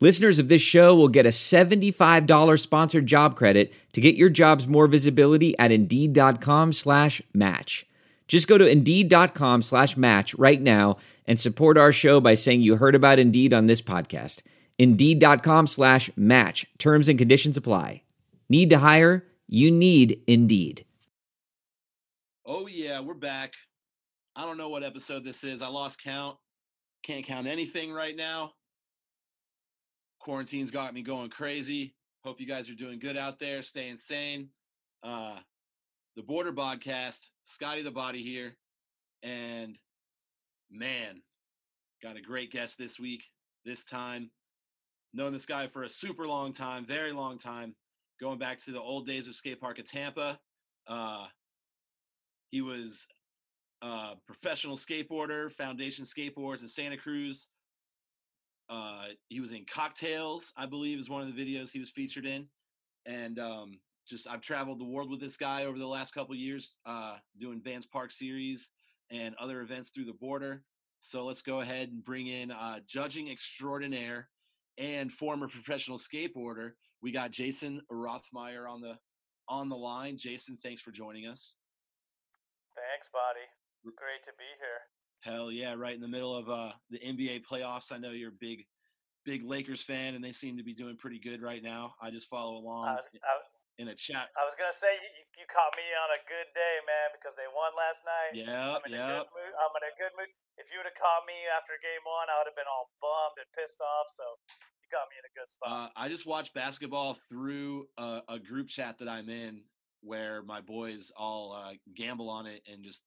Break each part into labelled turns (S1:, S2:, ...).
S1: Listeners of this show will get a $75 sponsored job credit to get your jobs more visibility at Indeed.com slash match. Just go to Indeed.com slash match right now and support our show by saying you heard about Indeed on this podcast. Indeed.com slash match. Terms and conditions apply. Need to hire? You need Indeed.
S2: Oh yeah, we're back. I don't know what episode this is. I lost count. Can't count anything right now. Quarantine's got me going crazy. Hope you guys are doing good out there, staying sane. Uh the Boardr Podcast, Scotty the Body here. And man, got a great guest this week, this time. Known this guy for a super long time, very long time, going back to the old days of skate park at Tampa. Uh, he was a professional skateboarder, Foundation Skateboards in Santa Cruz. Uh, he was in Cocktails, I believe, is one of the videos he was featured in. And um, just I've traveled the world with this guy over the last couple years, uh, doing Vans Park series and other events through the Boardr. So let's go ahead and bring in uh, judging extraordinaire and former professional skateboarder. We got Jason Rothmeyer on the on the line. Jason, thanks for joining us.
S3: Thanks, buddy. Great to be here.
S2: Hell yeah! Right in the middle of uh, the NBA playoffs. I know you're a big, big Lakers fan, and they seem to be doing pretty good right now. I just follow along.
S3: I was, I,
S2: in a chat.
S3: I was gonna say you, you caught me on a good day, man, because they won last night.
S2: Yeah,
S3: I'm in
S2: yeah.
S3: a good mood. I'm in a good mood. If you would have caught me after game one, I would have been all bummed and pissed off. So you got me in a good spot.
S2: Uh, I just watched basketball through a, a, group chat that I'm in, where my boys all uh, gamble on it and just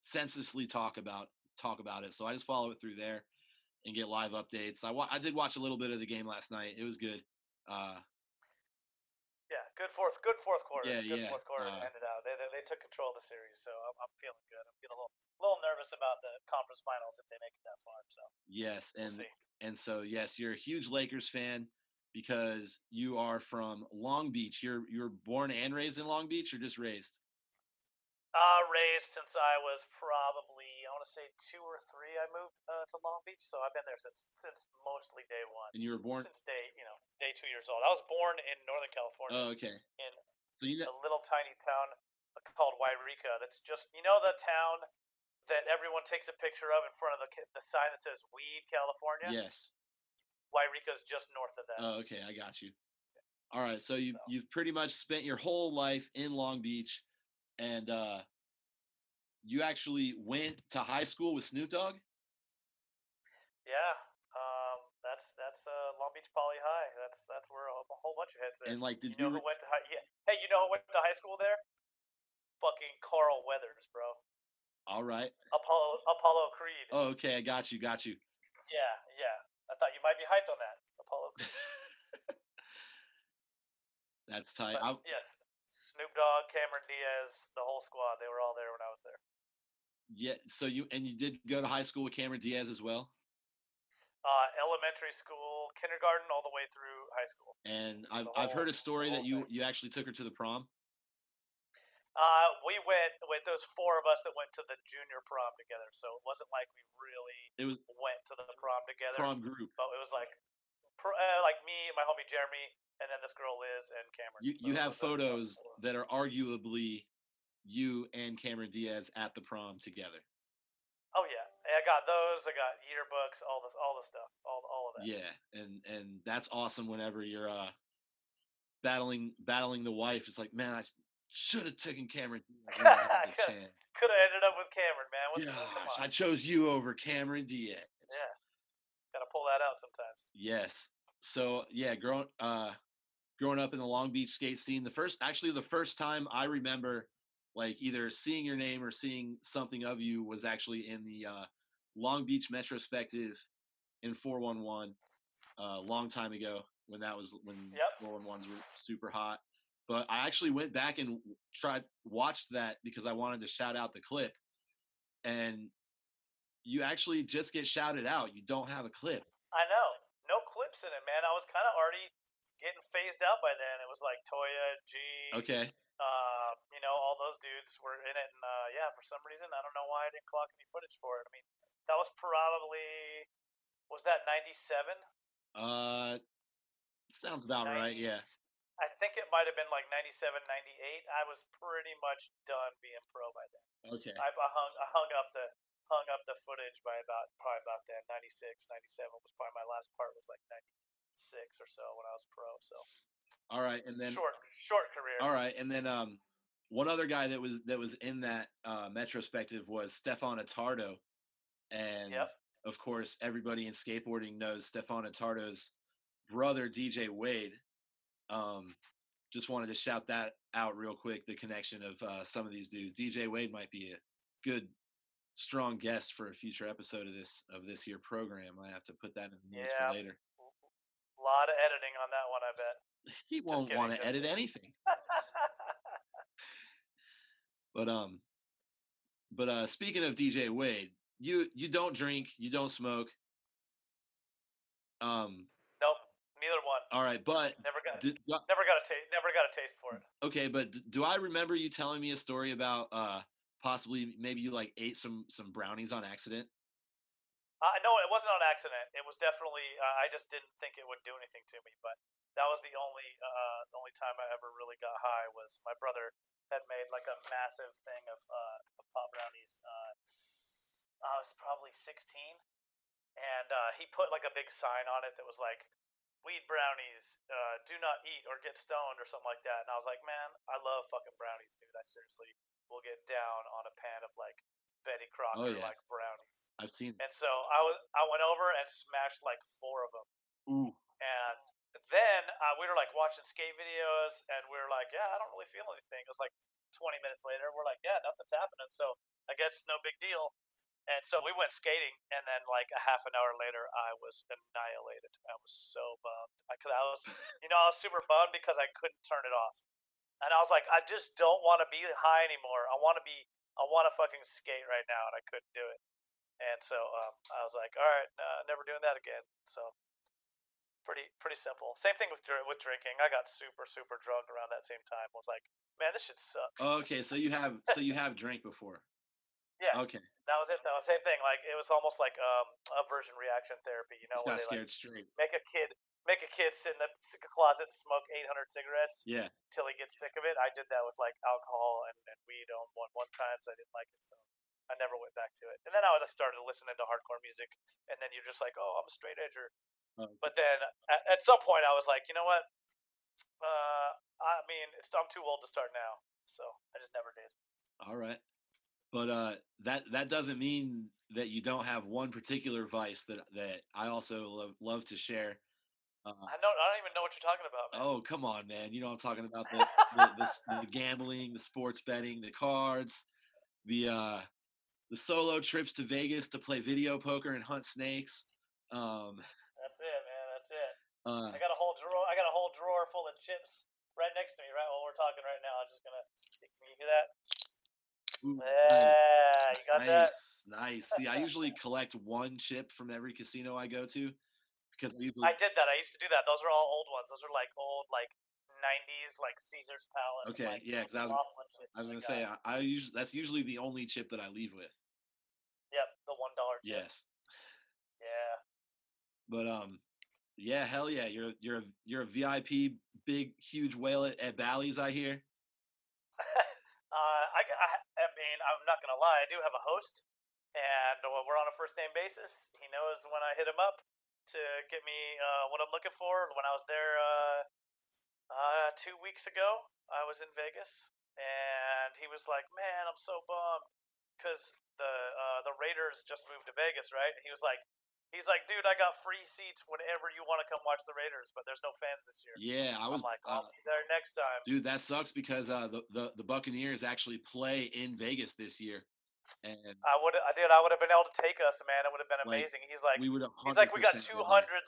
S2: senselessly talk about talk about it. So I just follow it through there and get live updates. I wa- I did watch a little bit of the game last night. It was good. Uh,
S3: yeah, good fourth, good fourth quarter.
S2: Yeah,
S3: good
S2: yeah.
S3: fourth quarter
S2: Uh,
S3: ended out. They, they, they took control of the series, so I'm, I'm feeling good. I'm getting a little little nervous about the conference finals if they make it that far. So
S2: yes,
S3: we'll
S2: and and so yes, you're a huge Lakers fan because you are from Long Beach. You're you're born and raised in Long Beach, or just raised?
S3: Uh, raised since I was probably I want to say two or three. I moved uh, to Long Beach, so I've been there since since mostly day one.
S2: And you were born.
S3: Since day you know day two years old. I was born in Northern California
S2: Oh, okay.
S3: in
S2: So you know,
S3: a little tiny town called Yreka. That's just you know the town that everyone takes a picture of in front of the the sign that says Weed, California.
S2: yes.
S3: Yreka's just north of that.
S2: Oh, okay, I got you. All right, so you
S3: So-
S2: you've pretty much spent your whole life in Long Beach, and uh, you actually went to high school with Snoop Dogg.
S3: yeah, um, that's that's uh, Long Beach Poly High. That's that's where a, whole bunch of heads there.
S2: And like, did
S3: you know
S2: you?
S3: who went to high? Yeah. Hey, you know who went to high school there? Fucking Carl Weathers, bro.
S2: all right.
S3: Apollo Apollo Creed.
S2: Oh, okay, I got you, got you.
S3: Yeah, yeah. I thought you might be hyped on that. Apollo Creed.
S2: That's tight.
S3: But yes, Snoop Dogg, Cameron Diaz, the whole squad. They were all there when I was there.
S2: yeah. So you and you did go to high school with Cameron Diaz as well.
S3: Uh, elementary school, kindergarten, all the way through high school.
S2: And I've
S3: The
S2: I've heard a story that you
S3: thing.
S2: you actually took her to the prom.
S3: Uh, we went with those four of us that went to the junior prom together. So it wasn't like we really
S2: It was
S3: went to the prom together.
S2: prom group.
S3: But it was like, pr- uh, like me, and my homie Jeremy, and then this girl Liz and Cameron.
S2: You you
S3: So
S2: have photos that are arguably you and Cameron Diaz at the prom together.
S3: Oh yeah, I got those. I got yearbooks, all this, all the stuff, all all of that.
S2: Yeah, and and that's awesome. Whenever you're uh battling battling the wife, it's like, man, I should have taken Cameron. Diaz I had the chance.
S3: Could have ended up with Cameron, man. What's,
S2: Gosh. I chose you over Cameron Diaz.
S3: Yeah, gotta pull that out sometimes.
S2: Yes. So yeah, growing uh growing up in the Long Beach skate scene, the first actually the first time I remember like either seeing your name or seeing something of you was actually in the uh Long Beach Metrospective in 411 uh long time ago when that was when
S3: Yep.
S2: 411s were super hot. But I actually went back and tried watched that because I wanted to shout out the clip, and you actually just get shouted out. You don't have a clip.
S3: I know. No clips in it, man. I was kind of already getting phased out by then. It was like Toya, G,
S2: Okay.
S3: uh, you know, all those dudes were in it, and uh, yeah, for some reason, I don't know why I didn't clock any footage for it. I mean, that was probably was that '97?
S2: Uh, sounds about right. Yeah.
S3: I think it might have been like 97, 98. I was pretty much done being pro by then.
S2: Okay.
S3: I, I hung I hung up the hung up the footage by about probably about then 96, 97 was probably my last part was like 96 or so when I was pro. So
S2: All right, and then
S3: short short career.
S2: all right, and then um, one other guy that was that was in that uh, retrospective was Stefan Attardo, and
S3: Yep.
S2: of course everybody in skateboarding knows Stefan Attardo's brother DJ Wade. Um, just wanted to shout that out real quick. The connection of uh, some of these dudes. DJ Wade might be a good, strong guest for a future episode of this of this here program. I have to put that in the notes
S3: Yeah.
S2: for later.
S3: A lot of editing on that one, I bet.
S2: He won't want to edit anything. But um, but uh, speaking of DJ Wade, you you don't drink, you don't smoke. Um,
S3: nope, neither one.
S2: all right, but
S3: Never got
S2: d- do
S3: never got a taste. Never got a taste for it.
S2: okay, but d- do I remember you telling me a story about uh possibly maybe you like ate some some brownies on accident?
S3: Uh, no, it wasn't on accident. It was definitely. Uh, I just didn't think it would do anything to me. But that was the only uh, the only time I ever really got high. Was my brother had made like a massive thing of, uh, of pop brownies. Uh, I was probably sixteen, and uh, he put like a big sign on it that was like, "Weed brownies, uh, do not eat or get stoned" or something like that. And I was like, "Man, I love fucking brownies, dude. I seriously will get down on a pan of like Betty Crocker oh,
S2: yeah.
S3: like brownies."
S2: I've seen.
S3: And so I was I went over and smashed like four of them.
S2: Ooh,
S3: And then uh, we were like watching skate videos, and we were like, "Yeah, I don't really feel anything." It was like 20 minutes later, we're like, "Yeah, nothing's happening." So I guess no big deal. And so we went skating, and then like a half an hour later, I was annihilated. I was so bummed. I, cause I was, you know, I was super bummed because I couldn't turn it off. And I was like, I just don't want to be high anymore. I want to be, I want to fucking skate right now, and I couldn't do it. And so um, I was like, all right, uh, never doing that again. So pretty pretty simple. Same thing with with drinking. I got super super drunk around that same time. I was like, man, this shit sucks.
S2: okay. So you have so you have drank before.
S3: yeah,
S2: Okay,
S3: that was it though. Same thing. Like it was almost like um, version reaction therapy. You know, where they like
S2: straight.
S3: make a kid make a kid sit in the closet and smoke 800 cigarettes
S2: Yeah.
S3: till he gets sick of it. I did that with like alcohol and, and weed on one one times. I didn't like it, so I never went back to it. And then I started listening to hardcore music, and then you're just like, oh, I'm a straight edger.
S2: Oh.
S3: But then at, at some point, I was like, you know what? Uh, I mean, it's I'm too old to start now, so I just never did.
S2: All right. But uh that that doesn't mean that you don't have one particular vice that that I also love love to share. Uh,
S3: I know I don't even know what you're talking about, man.
S2: oh, come on, man. You know what I'm talking about the the, the, the gambling, the sports betting, the cards, the uh the solo trips to Vegas to play video poker and hunt snakes. Um
S3: That's it, man. That's it.
S2: uh
S3: I got a whole drawer. I got a whole drawer full of chips right next to me, right while we're talking right now. I'm just gonna. Can you hear that?
S2: ooh,
S3: Yeah, you got that.
S2: nice, nice. See, I usually collect one chip from every casino I go to because I
S3: I did that. I used to do that. Those are all old ones. Those are like old, like '90s, like Caesar's Palace.
S2: Okay,
S3: like,
S2: yeah, 'cause I was- I was gonna say. I, I usually that's usually the only chip that I leave with.
S3: Yep, the one dollar chip.
S2: Yes,
S3: Yeah.
S2: but um, yeah, hell yeah, you're you're a, you're a VIP, big huge whale at, at Bally's. I hear.
S3: uh, I mean, I'm not gonna lie. I do have a host, and uh, we're on a first name basis. He knows when I hit him up to get me uh, what I'm looking for. When I was there uh, uh, two weeks ago, I was in Vegas, and he was like, "Man, I'm so bummed because the uh, the Raiders just moved to Vegas, right?" And he was like. He's like, dude, I got free seats whenever you want to come watch the Raiders, but there's no fans this year.
S2: Yeah, I was
S3: I'm like,
S2: uh,
S3: I'll be there next time.
S2: dude. That sucks because uh, the, the the Buccaneers actually play in Vegas this year, and
S3: I would, I did. I would have been able to take us, man. It would have been
S2: Like,
S3: amazing. He's like,
S2: we would
S3: he's like, we got 200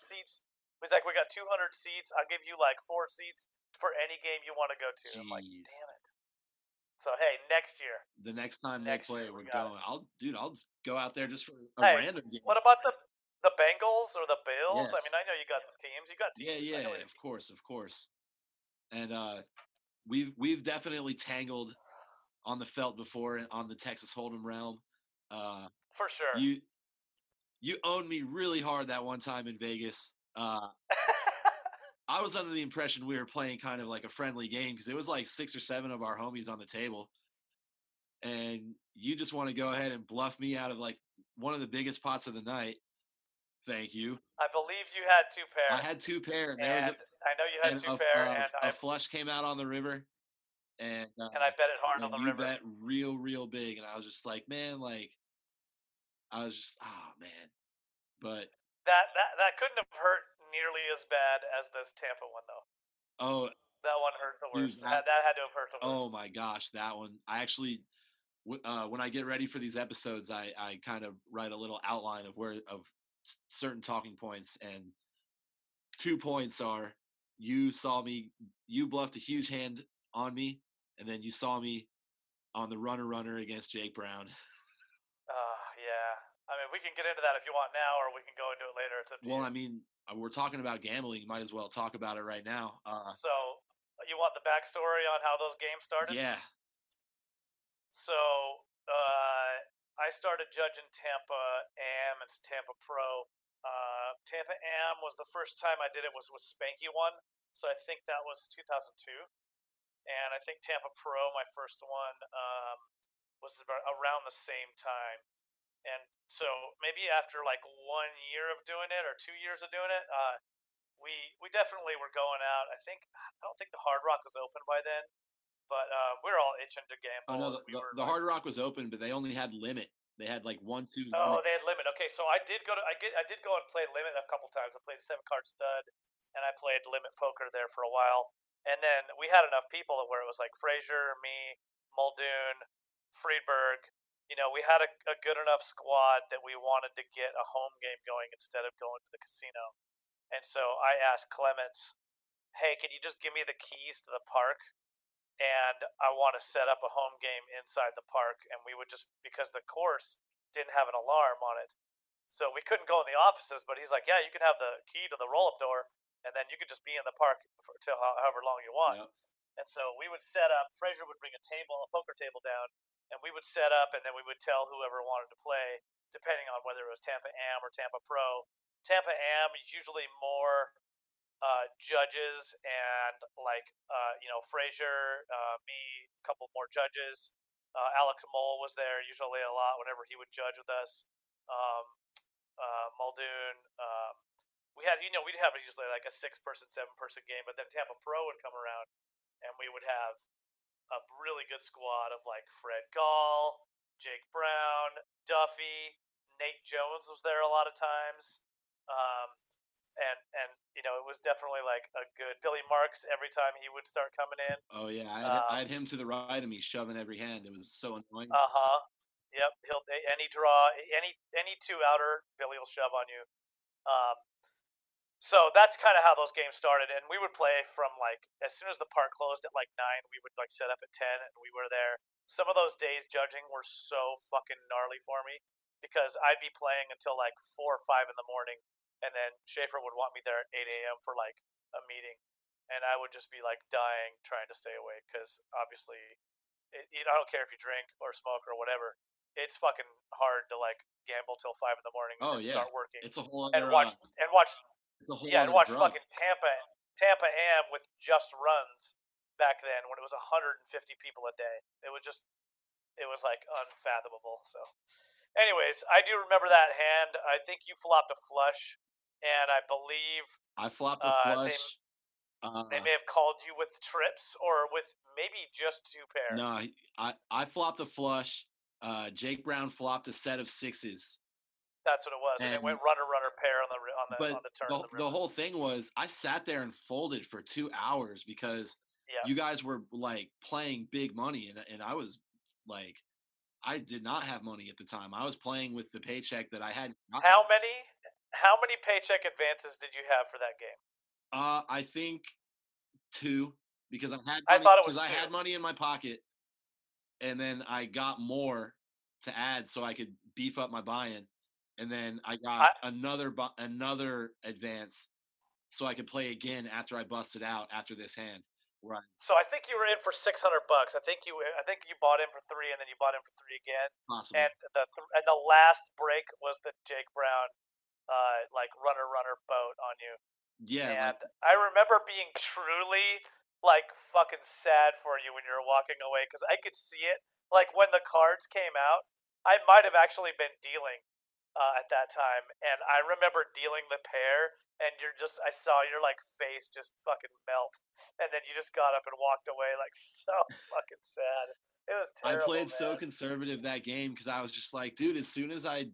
S3: seats. He's like, we got 200 seats. I'll give you like four seats for any game you want to go to. I'm like, damn it. So hey, next year.
S2: The next time
S3: Next
S2: they play,
S3: year we
S2: we're
S3: it.
S2: going. I'll, dude, I'll go out there just for a
S3: Hey,
S2: random game.
S3: What about the the Bengals or the Bills? I mean, I know you got some teams. You got
S2: yeah,
S3: teams.
S2: Yeah,
S3: your
S2: of course, of course. And uh, we've we've definitely tangled on the felt before on the Texas Hold'em realm. Uh,
S3: for sure.
S2: you you owned me really hard that one time in Vegas. Uh, I was under the impression we were playing kind of like a friendly game because it was like six or seven of our homies on the table, and you just want to go ahead and bluff me out of like one of the biggest pots of the night. Thank you.
S3: I believe you had two pair.
S2: I had two pair, and there was
S3: and
S2: a,
S3: I know you had two
S2: a,
S3: pair,
S2: a-
S3: and
S2: a
S3: I
S2: flush came out on the river, and uh,
S3: and I bet it hard on the
S2: you
S3: river.
S2: bet real, real big, and I was just like, man, like, I was just, oh man, but
S3: That that that couldn't have hurt nearly as bad as this Tampa one though.
S2: oh,
S3: That one hurt the worst.
S2: that-
S3: that, that had to have hurt the worst.
S2: oh my gosh, that one, I actually, uh, when I get ready for these episodes, I I kind of write a little outline of where of certain talking points, and two points are you saw me, you bluffed a huge hand on me, and then you saw me on the runner runner against Jake Brown.
S3: Uh, yeah. I mean, we can get into that if you want now, or we can go into it later. It's up to
S2: Well,
S3: you.
S2: I mean, uh, we're talking about gambling. You might as well talk about it right now. Uh,
S3: so, you want the backstory on how those games started?
S2: yeah,
S3: So, uh, I started judging Tampa Am and Tampa Pro. Uh, Tampa Am was the first time I did it was with Spanky one, so I think that was 2002. And I think Tampa Pro, my first one, um, was around the same time. And so maybe after like one year of doing it or two years of doing it, uh, we we definitely were going out. I think I don't think the Hard Rock was open by then, but uh, we were all itching to gamble.
S2: oh no, the,
S3: we
S2: the,
S3: were
S2: the
S3: like-
S2: Hard Rock was open, but they only had limit. They had like one, two.
S3: Oh,
S2: limit.
S3: they had limit. Okay, so I did go to I get I did go and play limit a couple times. I played seven card stud, and I played limit poker there for a while. And then we had enough people where it was like Frazier, me, Muldoon, Friedberg. You know, we had a, a good enough squad that we wanted to get a home game going instead of going to the casino. And so I asked Clements, "Hey, can you just give me the keys to the park?" and I want to set up a home game inside the park. And we would just because the course didn't have an alarm on it, so we couldn't go in the offices. But he's like, "Yeah, you can have the key to the roll-up door, and then you could just be in the park for till however long you want."
S2: Yep.
S3: And so we would set up. Frazier would bring a table, a poker table down, and we would set up, and then we would tell whoever wanted to play, depending on whether it was Tampa Am or Tampa Pro. Tampa Am is usually more uh, judges and like uh, you know Frazier, uh, me, a couple more judges. Uh, Alex Mole was there usually a lot whenever he would judge with us. Um, uh, Muldoon. Um, we had you know we'd have usually like a six person, seven person game, but then Tampa Pro would come around and we would have a really good squad of like Fred Gall, Jake Brown, Duffy, Nate Jones was there a lot of times. Um, and and you know it was definitely like a good Billy Marks every time he would start coming in.
S2: Oh yeah, I had,
S3: Um,
S2: I had him to the right of me, shoving every hand. It was so annoying.
S3: Uh huh. Yep. He'll any draw any any two outer Billy will shove on you. Um, so that's kind of how those games started, and we would play from like as soon as the park closed at like nine, we would like set up at ten, and we were there. Some of those days judging were so fucking gnarly for me because I'd be playing until like four or five in the morning, and then Schaefer would want me there at eight a.m. for like a meeting, and I would just be like dying trying to stay awake because obviously it, know, I don't care if you drink or smoke or whatever. It's fucking hard to like gamble till five in the morning
S2: Oh,
S3: and
S2: yeah.
S3: start working
S2: It's a whole
S3: and watch
S2: uh,
S3: and watch
S2: it's a whole
S3: yeah and
S2: other
S3: watch fucking Tampa Tampa Am with just runs back then when it was 150 people a day. It was just it was like unfathomable. So, anyways, I do remember that hand. I think you flopped a flush, and I believe
S2: I flopped a
S3: uh, they-
S2: flush. uh,
S3: they may have called you with trips or with maybe just two pairs.
S2: no, I I flopped a flush. Uh, Jake Brown flopped a set of sixes.
S3: That's what it was, and, it
S2: And-
S3: went runner runner pair on the on the on the turn.
S2: the,
S3: of the,
S2: the whole thing was I sat there and folded for two hours because
S3: yeah.
S2: you guys were like playing big money and, and I was like I did not have money at the time. I was playing with the paycheck that I had.
S3: How many how many paycheck advances did you have for that game?
S2: Uh, I think two because I had.
S3: I thought it was.
S2: I had money in my pocket, and then I got more to add so I could beef up my buy-in, and then I got another bu- another advance so I could play again after I busted out after this hand. Right.
S3: So I think you were in for six hundred bucks. I think you I think you bought in for three, and then you bought in for three again.
S2: Possible.
S3: And the th- and the last break was the Jake Brown, uh, like runner runner boat on you.
S2: yeah.
S3: and
S2: like-
S3: I remember being truly like fucking sad for you when you were walking away because I could see it. Like when the cards came out, I might have actually been dealing uh, at that time, and I remember dealing the pair, and you're just I saw your like face just fucking melt, and then you just got up and walked away like so fucking sad. It was terrible.
S2: I played so conservative that game because I was just like, dude, as soon as I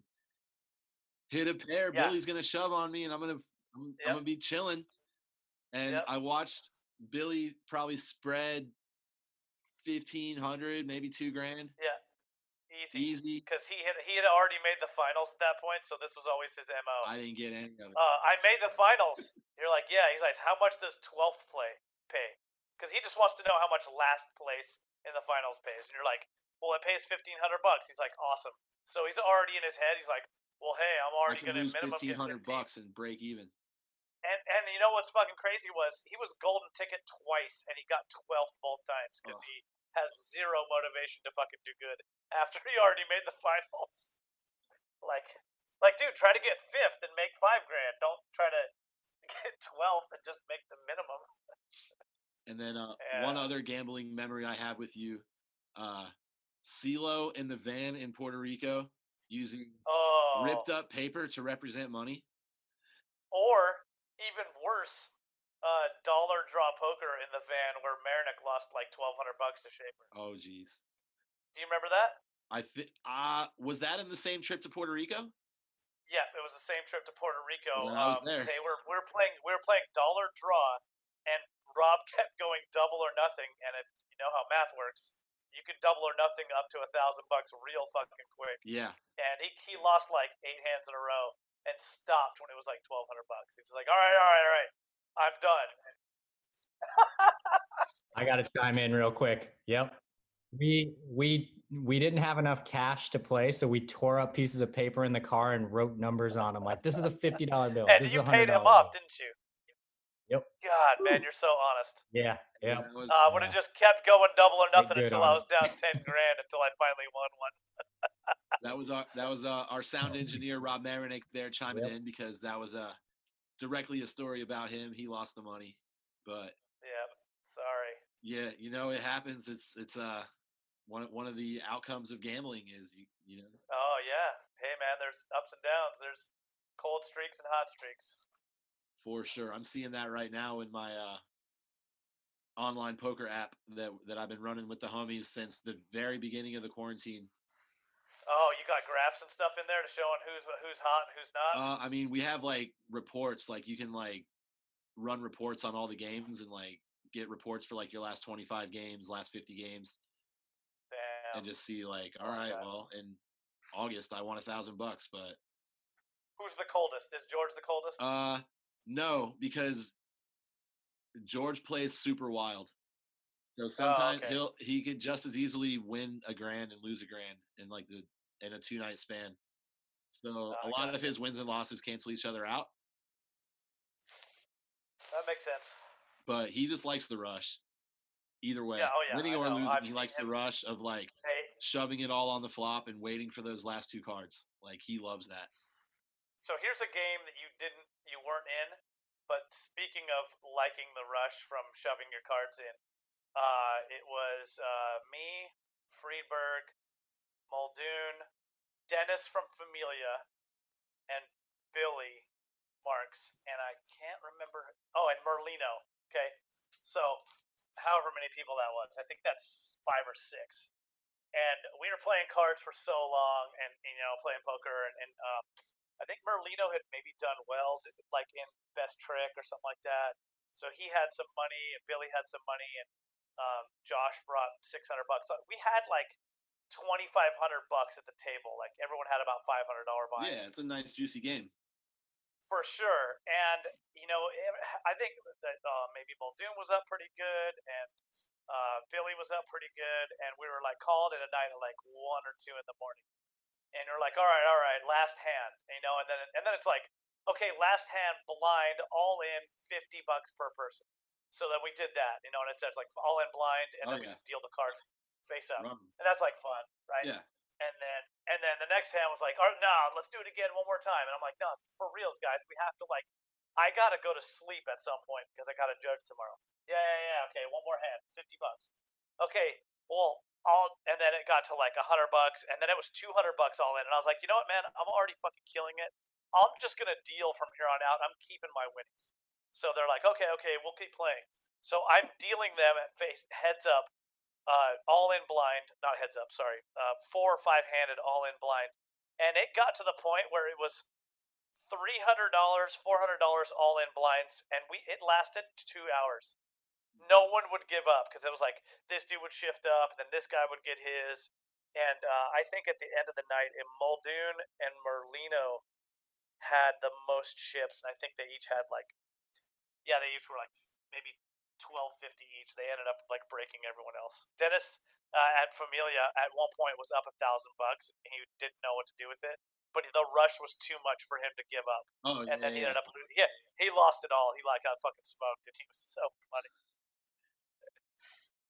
S2: hit a pair,
S3: Yeah.
S2: Billy's gonna shove on me, and I'm gonna I'm, I'm gonna be chilling. And
S3: Yep.
S2: I watched Billy probably spread fifteen hundred, maybe two grand,
S3: yeah, easy.
S2: easy.
S3: Because he had he had already made the finals at that point, so this was always his mo.
S2: I didn't get any of it.
S3: uh, I made the finals. You're like, yeah. He's like, how much does 12th play pay? Because he just wants to know how much last place in the finals pays. And you're like, well, it pays 1500 bucks. He's like, awesome. So he's already in his head. He's like, well, hey, I'm already going to minimum
S2: fifteen
S3: get 15.
S2: hundred bucks and break even.
S3: And and you know what's fucking crazy was he was golden ticket twice and he got 12th both times because
S2: Ugh.
S3: he has zero motivation to fucking do good after he already made the finals. like, like, dude, try to get fifth and make five grand. Don't try to get 12th and just make the minimum.
S2: And then uh, one other gambling memory I have with you, uh, CeeLo in the van in Puerto Rico using
S3: Oh,
S2: ripped up paper to represent money.
S3: or even worse, uh, dollar draw poker in the van where Marinick lost like 1200 bucks to Shaper.
S2: Oh, geez.
S3: Do you remember that?
S2: I think uh was that in the same trip to Puerto Rico?
S3: Yeah, it was the same trip to Puerto Rico.
S2: Well, I was
S3: um,
S2: there.
S3: They were we were playing we were playing dollar draw, and Rob kept going double or nothing. And if you know how math works, you can double or nothing up to a thousand bucks real fucking quick.
S2: Yeah.
S3: And he he lost like eight hands in a row and stopped when it was like twelve hundred bucks. He was like, all right, all right, all right, I'm done.
S4: I got to chime in real quick. Yep. We we we didn't have enough cash to play, so we tore up pieces of paper in the car and wrote numbers on them. Like this is a fifty dollar bill.
S3: and
S4: this
S3: you
S4: is a
S3: paid
S4: $100
S3: him off,
S4: bill.
S3: didn't you?
S4: Yep.
S3: God, man, you're so honest.
S4: Yeah. Yep.
S2: that was-
S3: Uh, would
S4: Yeah.
S3: have just kept going double or nothing until
S4: on
S3: I
S4: it.
S3: was down ten grand until I finally won one.
S2: that was our that was uh, our sound engineer Rob Marinick there chiming
S4: Yep.
S2: in because that was uh directly a story about him. He lost the money. But
S3: Yeah, sorry.
S2: yeah, you know, it happens. It's it's uh one of- one of the outcomes of gambling is you you know
S3: Oh yeah. Hey man, there's ups and downs. There's cold streaks and hot streaks.
S2: for sure. I'm seeing that right now in my uh online poker app that that I've been running with the homies since the very beginning of the quarantine.
S3: Oh, you got graphs and stuff in there to show showing who's who's hot and who's not.
S2: Uh, I mean, we have like reports, like you can like run reports on all the games and like get reports for like your last 25 games, last 50 games. And just see like, all right,
S3: Okay.
S2: well, in August I won a thousand bucks, but
S3: Who's the coldest? Is George the coldest?
S2: uh, no, because George plays super wild. So sometimes
S3: okay.
S2: he'll he could just as easily win a grand and lose a grand in like the in a two night span. So
S3: Oh,
S2: a lot of his wins and losses cancel each other out.
S3: that makes sense.
S2: but he just likes the rush. Either way,
S3: Yeah, oh yeah,
S2: winning or losing,
S3: I've
S2: he likes the rush of like
S3: Hey,
S2: shoving it all on the flop and waiting for those last two cards. Like he loves that.
S3: so here's a game that you didn't, you weren't in, but speaking of liking the rush from shoving your cards in, uh, it was uh, me, Friedberg, Muldoon, Dennis from Familia, and Billy Marks, and I can't remember. Oh, and Merlino. Okay, so however many people that was, I think that's five or six. And we were playing cards for so long, and you know, playing poker, and, and um, I think Merlino had maybe done well, like in best trick or something like that. So he had some money, and Billy had some money, and um, Josh brought six hundred bucks. We had like twenty five hundred bucks at the table. Like everyone had about five hundred dollar buy.
S2: Yeah, it's a nice juicy game.
S3: For sure. And you know, it- I think that uh, maybe Muldoon was up pretty good, and uh, Billy was up pretty good, and we were like called it a night at like one or two in the morning, and we're like, all right, all right, last hand, you know, and then and then it's like, okay, last hand blind, all in, fifty bucks per person. So then we did that, you know, and it says like all in blind, and
S2: Oh,
S3: then we just deal the cards face up,
S2: Rum.
S3: and that's like fun, right?
S2: Yeah.
S3: And then and then the next hand was like, "Oh no, let's do it again one more time." And I'm like, "No, for reals, guys. We have to like, I gotta go to sleep at some point because I gotta judge tomorrow." Yeah, yeah, yeah. Okay, one more hand, fifty bucks. Okay, well, all and then it got to like hundred bucks, and then it was two hundred bucks all in, and I was like, "You know what, man? I'm already fucking killing it. I'm just gonna deal from here on out. I'm keeping my winnings." So they're like, "Okay, okay, we'll keep playing." So I'm dealing them at face heads up uh, all in blind, not heads up, sorry, uh, four or five handed all in blind. And it got to the point where it was three hundred dollars, four hundred dollars all in blinds, and we it lasted two hours. No one would give up because it was like this dude would shift up, and then this guy would get his, and uh, I think at the end of the night, Muldoon and Merlino had the most chips. I think they each had like, yeah, they each were like maybe twelve fifty each. They ended up like breaking everyone else. Dennis uh, at Familia at one point was up a thousand bucks. and He didn't know what to do with it, but the rush was too much for him to give up,
S2: Oh, yeah.
S3: and then he ended up yeah he lost it all. He like got fucking smoked, and he was so funny.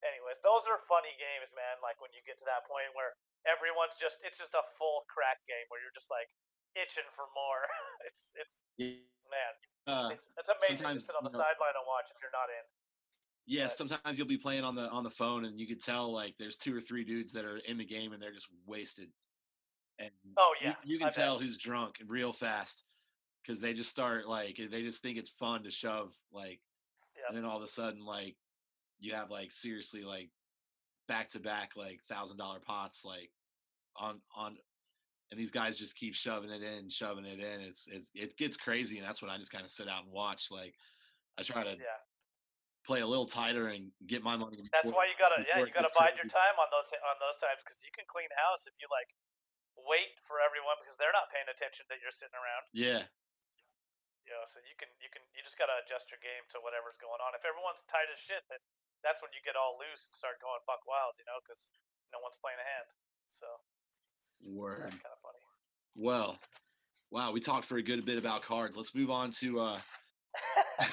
S3: Anyways, those are funny games, man. Like when you get to that point where everyone's just it's just a full crack game where you're just like itching for more. it's it's
S2: Yeah.
S3: man,
S2: Uh,
S3: it's it's amazing to sit on
S2: you
S3: the
S2: know-
S3: sideline and watch if you're not in.
S2: Yeah,
S3: but-
S2: sometimes you'll be playing on the on the phone and you could tell like there's two or three dudes that are in the game and they're just wasted. And
S3: Oh, yeah,
S2: you,
S3: I
S2: can
S3: bet.
S2: tell who's drunk real fast because they just start like they just think it's fun to shove like,
S3: Yep.
S2: and then all of a sudden like you have like seriously like back to back like thousand dollar pots like on on and these guys just keep shoving it in shoving it in it's it's it gets crazy and that's what i just kind of sit out and watch like i try to
S3: Yeah.
S2: Play a little tighter and get my money
S3: That's why you gotta yeah you gotta bide your time on those on those times because you can clean house if you like wait for everyone because they're not paying attention that you're sitting around.
S2: yeah
S3: You know, so you can you can you just gotta adjust your game to whatever's going on. If everyone's tight as shit, then that's when you get all loose and start going buck wild. You know, because no one's playing a hand. So
S2: word
S3: that's kind of funny.
S2: well wow we talked for a good bit about cards let's move on to uh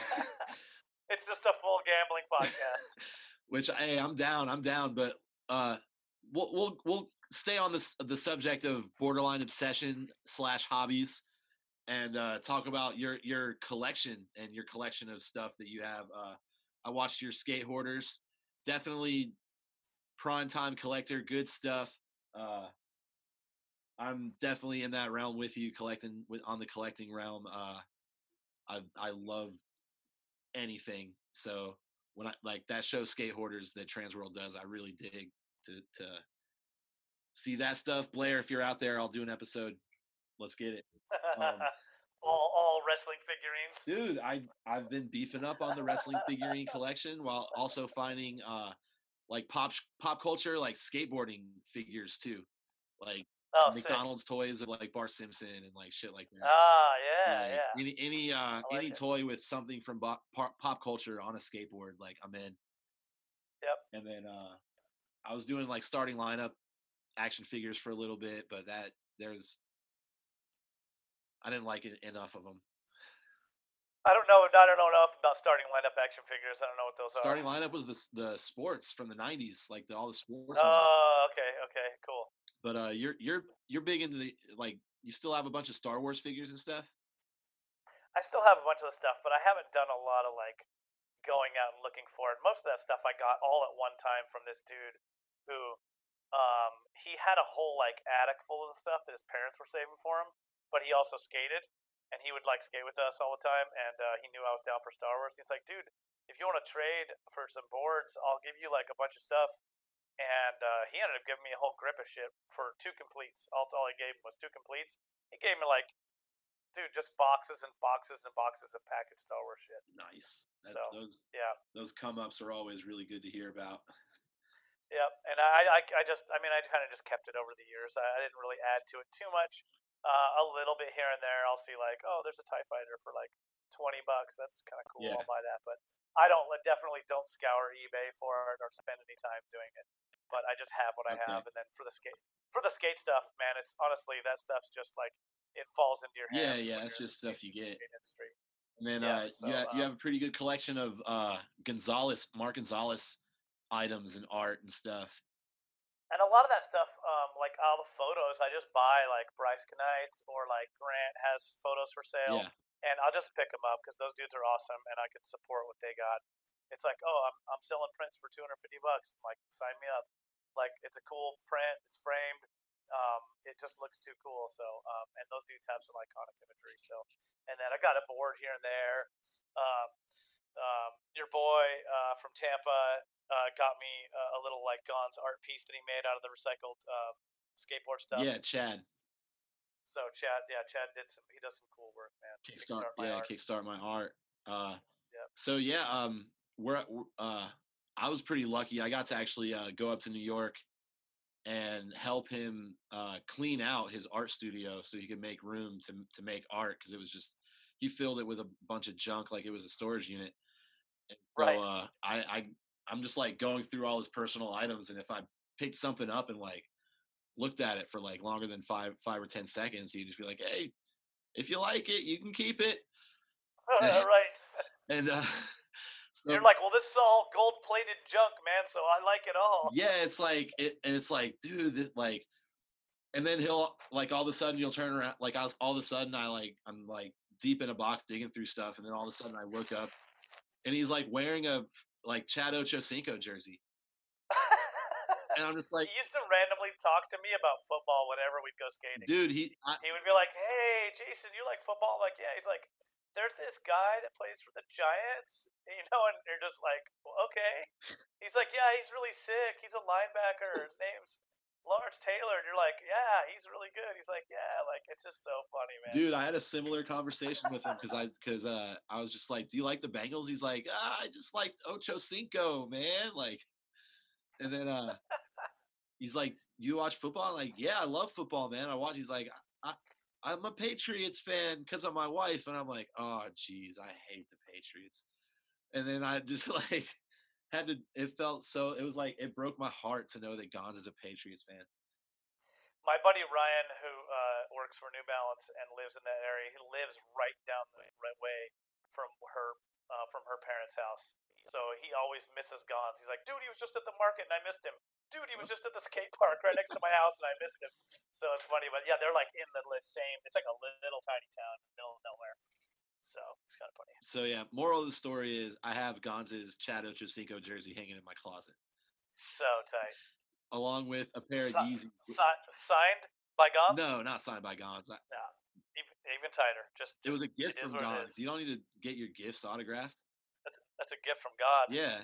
S3: it's just a full gambling podcast.
S2: which hey i'm down i'm down but uh we'll we'll, we'll stay on this the subject of borderline obsession slash hobbies and uh talk about your your collection and your collection of stuff that you have uh i watched your skate hoarders definitely prime time collector good stuff uh i'm definitely in that realm with you collecting with on the collecting realm uh i i love anything so when I like that show Skate Hoarders that Transworld does, I really dig to to see that stuff. Blair, if you're out there, I'll do an episode. Let's get it, Um,
S3: all all wrestling figurines.
S2: dude. I I've been beefing up on the wrestling figurine collection while also finding uh like pop pop culture like skateboarding figures too, like
S3: Oh, sick.
S2: McDonald's toys of like Bart Simpson and like shit like that.
S3: Ah, yeah,
S2: Like,
S3: yeah.
S2: Any any uh
S3: like
S2: any
S3: it.
S2: toy with something from pop, pop culture on a skateboard, like I'm in.
S3: Yep.
S2: And then uh I was doing like starting lineup action figures for a little bit, but that there's I didn't like it enough of them.
S3: I don't know. I don't know enough about starting lineup action figures. I don't know what those
S2: Starting
S3: are.
S2: Starting lineup was the the sports from the '90s, like the, all the sports. ones.
S3: Oh, okay, okay, cool.
S2: But uh, you're you're you're big into the like you still have a bunch of Star Wars figures and stuff.
S3: I still have a bunch of stuff, but I haven't done a lot of like going out and looking for it. Most of that stuff I got all at one time from this dude who um he had a whole like attic full of the stuff that his parents were saving for him, but he also skated and he would like skate with us all the time and uh, he knew I was down for Star Wars. He's like, "Dude, if you want to trade for some boards, I'll give you like a bunch of stuff." And uh, he ended up giving me a whole grip of shit for two completes. All, all he gave was two completes. He gave me like dude, just boxes and boxes and boxes of packaged Star Wars shit.
S2: Nice. That,
S3: So,
S2: those
S3: Yeah,
S2: those come ups are always really good to hear about.
S3: yep. And I, I, I just, I mean, I kind of just kept it over the years. I, I didn't really add to it too much. Uh, a little bit here and there. I'll see like, oh, there's a Tie Fighter for like twenty bucks. That's kind of cool.
S2: Yeah.
S3: I'll buy that. But I don't definitely don't scour eBay for it or spend any time doing it. But I just have what I
S2: Okay.
S3: have, and then for the skate for the skate stuff, man, it's honestly that stuff's just like it falls into your
S2: Yeah,
S3: hands.
S2: yeah,
S3: when
S2: it's just stuff you get.
S3: industry.
S2: And then
S3: Yeah,
S2: uh,
S3: so,
S2: you, ha- you
S3: um,
S2: have a pretty good collection of uh, Gonzales, Mark Gonzales items and art and stuff.
S3: And a lot of that stuff, um, like all the photos, I just buy like Bryce Kanights or like Grant has photos for sale,
S2: Yeah,
S3: and I'll just pick them up because those dudes are awesome, and I can support what they got. It's like, oh, I'm I'm selling prints for 250 bucks. I'm like, sign me up. Like, it's a cool print. It's framed. Um, it just looks too cool. So, um, and those dudes have some iconic imagery. So, and then I got a board here and there. Um, um, your boy uh, from Tampa uh, got me a, a little like Gonz's art piece that he made out of the recycled um, skateboard stuff.
S2: yeah, Chad,
S3: So Chad, yeah, Chad did some. He does some cool work, man.
S2: kickstart,
S3: my
S2: yeah,
S3: art.
S2: kickstart my art. Uh,
S3: Yep.
S2: So yeah, um, we're, at- we're uh, I was pretty lucky. I got to actually uh, go up to New York and help him uh, clean out his art studio so he could make room to to make art because it was just he filled it with a bunch of junk like it was a storage unit. And so
S3: Right.
S2: uh, I I I'm just like going through all his personal items, and if I picked something up and like looked at it for like longer than five five or ten seconds, he'd just be like, "Hey, if you like it, you can keep it."
S3: right.
S2: And uh, so
S3: You're like, well, this is all gold-plated junk, man. So I like it all.
S2: yeah, it's like it, and it's like, dude, this, like, and then he'll like all of a sudden you'll turn around, like I was all of a sudden I like I'm like deep in a box digging through stuff, and then all of a sudden I look up, and he's like wearing a like Chad Ochocinco jersey, and I'm just like,
S3: he used to randomly talk to me about football whenever we'd go skating.
S2: dude, he I,
S3: He would be like, "Hey, Jason, you like football?" I'm like, yeah. He's like, "There's this guy that plays for the Giants," you know, and you're just like, well, "Okay." He's like, "Yeah, he's really sick. He's a linebacker. His name's Lawrence Taylor." And you're like, "Yeah, he's really good." He's like, "Yeah." Like, it's just so funny, man.
S2: dude, I had a similar conversation with him because I because uh I was just like, do you like the Bengals? He's like, ah, I just like Ocho Cinco, man. Like, and then uh he's like, you watch football? I'm like, yeah, I love football, man. I watch. He's like, I, I'm a Patriots fan because of my wife, and I'm like, oh, geez, I hate the Patriots. And then I just like had to. It felt so. It was like it broke my heart to know that Gonz is a Patriots fan.
S3: my buddy Ryan, who uh, works for New Balance and lives in that area, he lives right down the right way from her uh, from her parents' house. So he always misses Gonz. He's like, dude, he was just at the market and I missed him. Dude, he was just at the skate park right next to my house and I missed him. So it's funny, but yeah, they're like in the same. It's like a little tiny town in the middle of nowhere. So it's kind of funny.
S2: So yeah, moral of the story is I have Gonz's Chad Ochocinco jersey hanging in my closet,
S3: So tight.
S2: along with a pair of
S3: Si-
S2: Yeezys.
S3: Si- signed by Gonz?
S2: No, not signed by Gonz. I-
S3: Even, even tighter. Just,
S2: It was a gift from Gonz. You don't need to get your gifts autographed.
S3: That's, that's a gift from God.
S2: Yeah,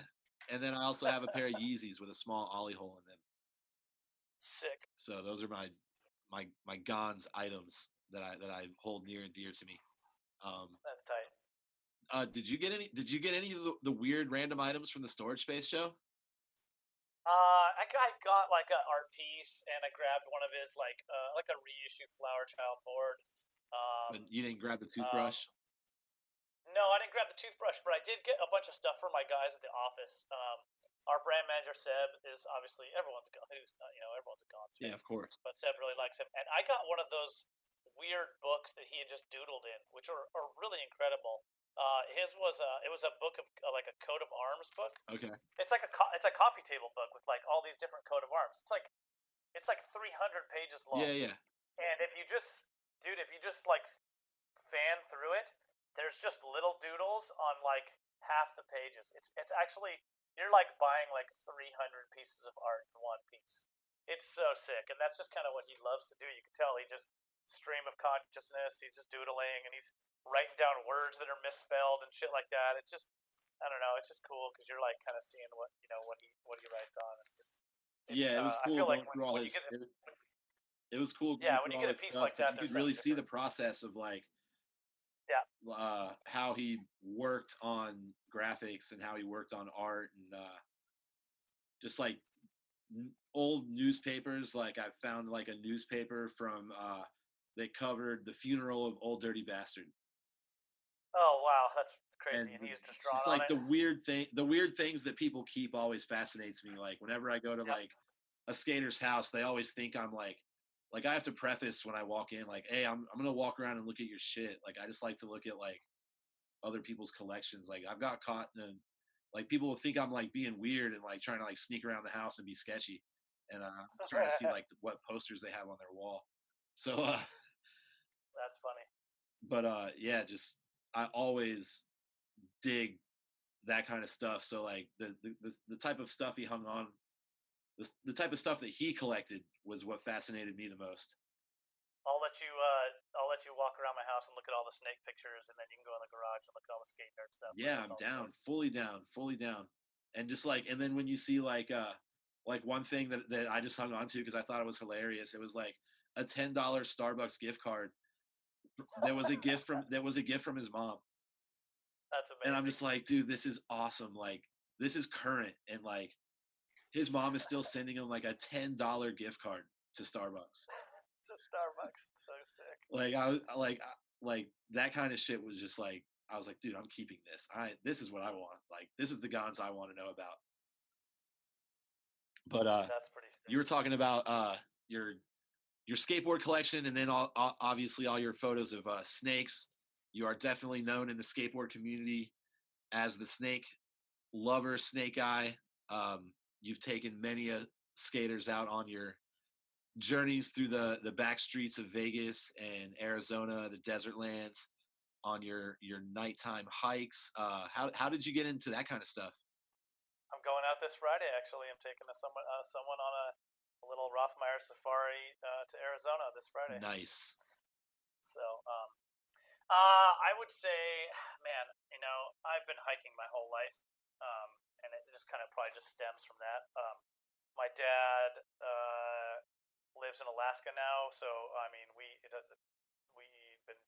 S2: and then I also have a pair of Yeezys with a small ollie hole in them.
S3: Sick.
S2: So those are my my my Gonz items that I that I hold near and dear to me. Um,
S3: That's tight.
S2: uh, did you get any? Did you get any of the, the weird random items from the storage space show?
S3: Uh, I got, I got like an art piece, and I grabbed one of his like uh, like a reissue Flower Child board. Um,
S2: you didn't grab the toothbrush.
S3: No, I didn't grab the toothbrush, but I did get a bunch of stuff for my guys at the office. Um, our brand manager Seb is obviously everyone's a who's uh, you know everyone's a fan,
S2: yeah, of course.
S3: but Seb really likes him, and I got one of those weird books that he had just doodled in, which are, are really incredible. Uh, his was a it was a book of uh, like a coat of arms book.
S2: Okay.
S3: It's like a co- it's a coffee table book with like all these different coat of arms. It's like it's like 300 pages long.
S2: Yeah, yeah.
S3: And if you just dude, if you just like fan through it, there's just little doodles on like half the pages. It's it's actually you're like buying like 300 pieces of art in one piece. It's so sick, and that's just kind of what he loves to do. You can tell he just stream of consciousness. He's just doodling, and he's writing down words that are misspelled and shit like that. It's just I don't know. It's just cool because you're like kind of seeing what you know what he what he writes on. and It's, it's,
S2: yeah, it was
S3: uh,
S2: cool
S3: I feel
S2: going
S3: like when, when
S2: his.
S3: you get a-
S2: it, it was cool.
S3: Yeah, when you get a piece
S2: stuff
S3: like that,
S2: you could really see the process of like.
S3: Yeah.
S2: Uh, how he worked on graphics and how he worked on art and uh, just like n- old newspapers. Like I found like a newspaper from uh, that covered the funeral of Old Dirty Bastard.
S3: Oh wow, that's crazy.
S2: And
S3: And, he's just drawn
S2: It's like
S3: it.
S2: the weird thing, the weird things that people keep always fascinates me. Like whenever I go to
S3: Yeah.
S2: like a skater's house, they always think I'm like, like I have to preface when I walk in, like, hey, I'm I'm gonna walk around and look at your shit. Like I just like to look at like other people's collections. Like I've got caught in, like people will think I'm like being weird and like trying to like sneak around the house and be sketchy, and uh, I'm trying to see like what posters they have on their wall. So, uh,
S3: That's funny.
S2: but uh, yeah, just I always dig that kind of stuff. So like the the the, the type of stuff he hung on, the, the type of stuff that he collected was what fascinated me the most.
S3: I'll let you. Uh, I'll let you walk around my house and look at all the snake pictures, and then you can go in the garage and look at all the skate nerd stuff.
S2: Yeah, I'm down,
S3: sick.
S2: fully down, fully down. And just like, and then when you see like, uh, like one thing that, that I just hung on to because I thought it was hilarious. It was like a ten dollar Starbucks gift card. There was a gift from there was a gift from his mom,
S3: That's amazing.
S2: and I'm just like, dude, this is awesome. Like, this is current, and like, his mom is still sending him like a ten dollar gift card to Starbucks.
S3: to Starbucks. So sick.
S2: Like, I was like, like that kind of shit was just like, I was like, dude, I'm keeping this. I this is what I want. Like, this is the Gonz I want to know about. But uh,
S3: That's pretty sick.
S2: you were talking about uh your your skateboard collection and then all, obviously all your photos of uh, snakes you are definitely known in the skateboard community as the snake lover snake eye um, you've taken many skaters out on your journeys through the the back streets of vegas and arizona the desert lands on your your nighttime hikes uh, how, how did you get into that kind of stuff
S3: I'm going out this Friday. Actually, I'm taking a someone uh, someone on a, a little Rothmeyer safari uh, to Arizona this Friday.
S2: nice
S3: So, um, uh, I would say, man, you know, I've been hiking my whole life, um, and it just kind of probably just stems from that. Um, my dad uh, lives in Alaska now, so I mean, we it, we've been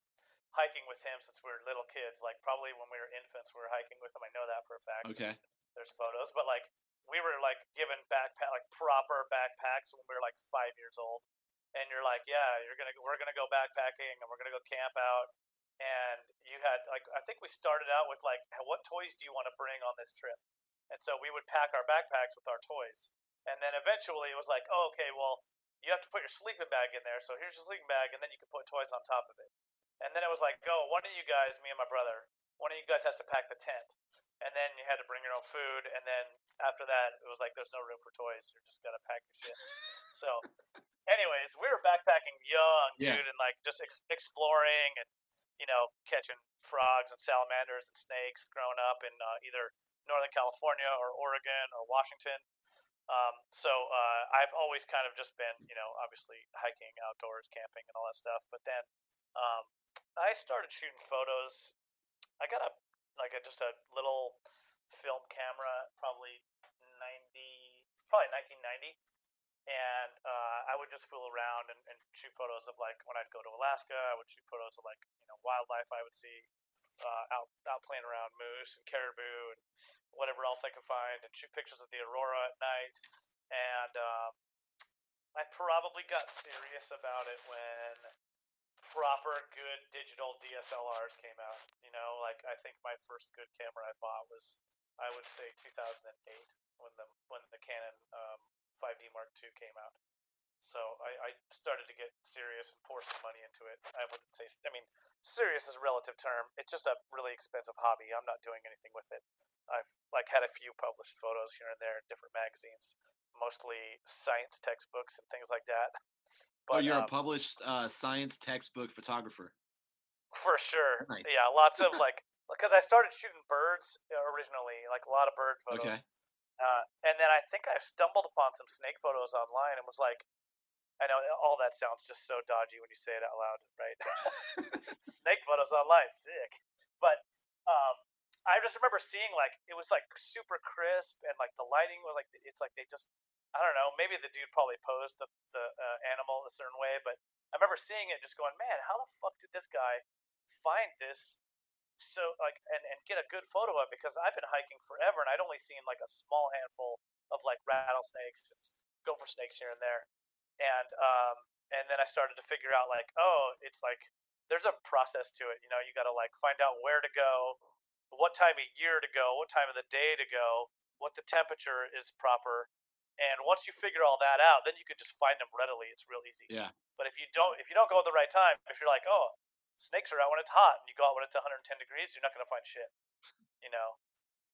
S3: hiking with him since we were little kids. Like probably when we were infants, we were hiking with him. I know that for a fact
S2: okay
S3: there's photos, but like we were like given backpack like proper backpacks when we were like five years old, and you're like, yeah, you're gonna we're gonna go backpacking and we're gonna go camp out, and you had like I think we started out with like what toys do you want to bring on this trip, and so we would pack our backpacks with our toys, and then eventually it was like, oh okay, well you have to put your sleeping bag in there, so here's your sleeping bag, and then you can put toys on top of it, and then it was like, go one of you guys, me and my brother, one of you guys has to pack the tent. And then you had to bring your own food. And then after that it was like there's no room for toys. You're just going to pack your shit. So anyways we were backpacking young
S2: Yeah.
S3: dude and like just ex- exploring and you know catching frogs and salamanders and snakes growing up in uh, either northern california or oregon or washington. Um, so uh, i've always kind of just been you know obviously hiking outdoors camping and all that stuff. But then um, i started shooting photos. I got a like a, just a little film camera, probably ninety, probably nineteen ninety, and uh, I would just fool around and, and shoot photos of like when I'd go to Alaska. I would shoot photos of like you know wildlife I would see uh, out out playing around moose and caribou and whatever else I could find, and shoot pictures of the aurora at night. And um, I probably got serious about it when proper good digital DSLRs came out. You know, like I think my first good camera I bought was I would say 2008 when the when the Canon um, 5D Mark II came out. So I, I started to get serious and pour some money into it. I wouldn't say I mean serious is a relative term. It's just a really expensive hobby. I'm not doing anything with it. I've like had a few published photos here and there in different magazines, mostly science textbooks and things like that.
S2: oh you're
S3: um,
S2: a published uh, science textbook photographer
S3: For sure.
S2: Nice.
S3: Yeah, lots of like because I started shooting birds uh, originally, like a lot of bird photos.
S2: Okay.
S3: Uh, and then I think I stumbled upon some snake photos online and was like, I know all that sounds just so dodgy when you say it out loud, right? snake photos online, sick. But um, I just remember seeing like it was like super crisp and like the lighting was like it's like they just I don't know maybe the dude probably posed the the uh, animal a certain way, but I remember seeing it just going, man, how the fuck did this guy find this so like and, and get a good photo of because I've been hiking forever and I'd only seen like a small handful of like rattlesnakes gopher snakes here and there. And um, and then I started to figure out like, oh, it's like there's a process to it. You know, you got to like find out where to go, what time of year to go, what time of the day to go, what the temperature is proper. And once you figure all that out, then you can just find them readily. It's real easy.
S2: Yeah.
S3: But if you don't, if you don't go at the right time, if you're like, oh, snakes are out when it's hot, and you go out when it's 110 degrees, you're not going to find shit. You know.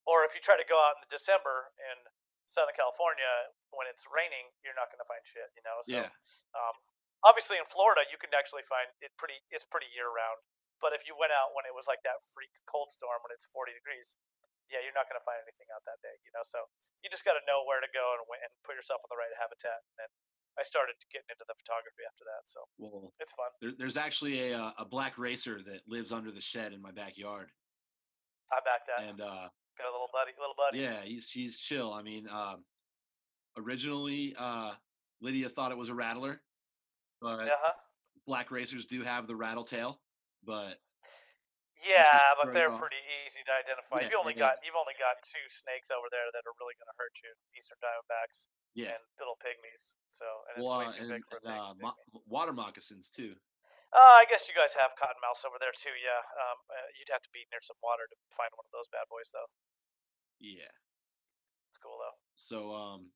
S3: Or if you try to go out in December in Southern California when it's raining, you're not going to find shit. You know. So,
S2: Yeah.
S3: um, obviously in Florida, you can actually find it pretty. It's pretty year round. But if you went out when it was like that freak cold storm when it's 40 degrees, yeah, you're not going to find anything out that day. You know, so you just got to know where to go and, and put yourself in the right habitat. And I started getting into the photography after that, so
S2: Well,
S3: it's fun.
S2: there, there's actually a uh, a black racer that lives under the shed in my backyard,
S3: I back that.
S2: and uh,
S3: got a little buddy, little buddy.
S2: yeah, he's he's chill. I mean, um, originally uh, Lydia thought it was a rattler, but
S3: Uh huh.
S2: black racers do have the rattle tail. But
S3: Yeah, but they're
S2: off.
S3: pretty easy to identify.
S2: Yeah,
S3: you've only got you've only got two snakes over there that are really going to hurt you: eastern diamondbacks
S2: yeah,
S3: and little pygmies. So and it's
S2: well,
S3: way too
S2: and,
S3: big for
S2: and, uh, mo- water moccasins too.
S3: Uh, I guess you guys have cottonmouths over there too. Yeah, um, uh, you'd have to be near some water to find one of those bad boys, though.
S2: Yeah.
S3: It's cool though.
S2: So um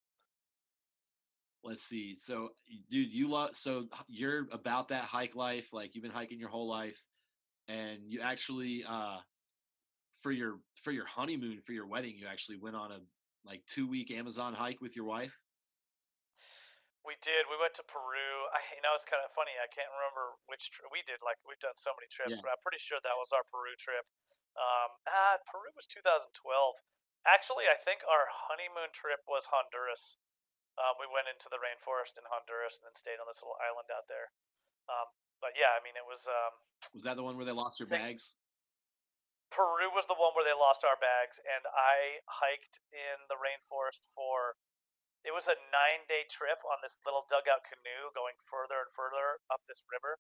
S2: let's see. So dude, you love so you're about that hike life, like you've been hiking your whole life and you actually uh for your for your honeymoon, for your wedding, you actually went on a like 2 week Amazon hike with your wife.
S3: We did. We went to Peru. I, you know, it's kind of funny. I can't remember which tri- we did. Like we've done so many trips,
S2: Yeah.
S3: but I'm pretty sure that was our Peru trip. Um, ah, Peru was 2012. Actually, I think our honeymoon trip was Honduras. Um, we went into the rainforest in Honduras and then stayed on this little island out there. Um, but yeah, I mean, it was um,
S2: Was that the one where they lost your bags?
S3: Peru was the one where they lost our bags, and I hiked in the rainforest for. It was a nine day trip on this little dugout canoe going further and further up this river.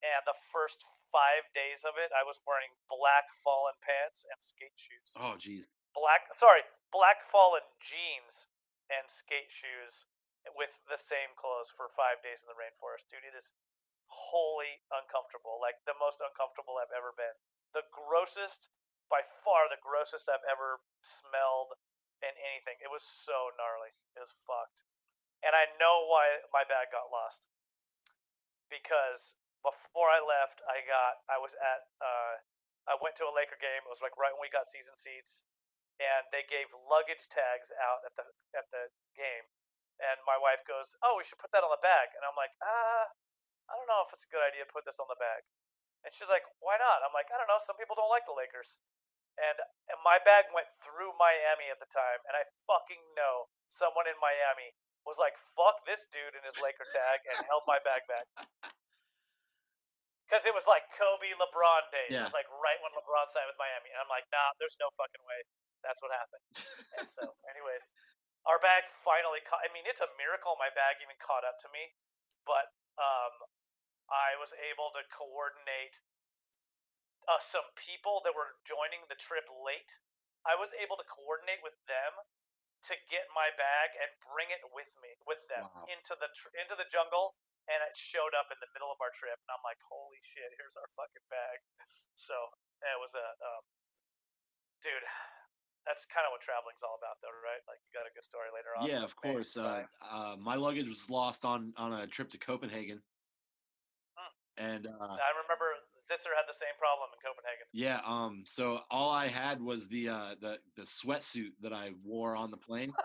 S3: And the first five days of it, I was wearing black fallen pants and skate shoes.
S2: Oh jeez.
S3: Black, sorry, black fallen jeans and skate shoes with the same clothes for five days in the rainforest. Dude, it is wholly uncomfortable. Like the most uncomfortable I've ever been. The grossest, by far the grossest I've ever smelled in anything. It was so gnarly. It was fucked. And I know why my bag got lost. Because before I left, I got I was at uh I went to a Laker game. It was like right when we got season seats and they gave luggage tags out at the at the game. And my wife goes, "Oh, we should put that on the bag." And I'm like, "Ah, I don't know if it's a good idea to put this on the bag." And she's like, "Why not?" I'm like, "I don't know. Some people don't like the Lakers." And, and my bag went through Miami at the time, and I fucking know someone in Miami was like, "Fuck this dude and his Laker tag," and held my bag back. Because it was like Kobe LeBron days. It was like right when LeBron signed with Miami. And I'm like, nah, there's no fucking way. That's what happened. And so, anyways, our bag finally caught. I mean, it's a miracle my bag even caught up to me. But um, I was able to coordinate uh, some people that were joining the trip late. I was able to coordinate with them to get my bag and bring it with me with them
S2: Wow.
S3: into the tr- into the jungle and it showed up in the middle of our trip and I'm like holy shit here's our fucking bag so it was a um, dude that's kind of what traveling's all about though right like you got a good story later on
S2: Yeah, of course. Uh, uh, my luggage was lost on on a trip to Copenhagen.
S3: Hmm.
S2: And uh,
S3: I remember Zitzer had the same problem in Copenhagen
S2: Yeah, um so all I had was the uh the the sweatsuit that I wore on the plane.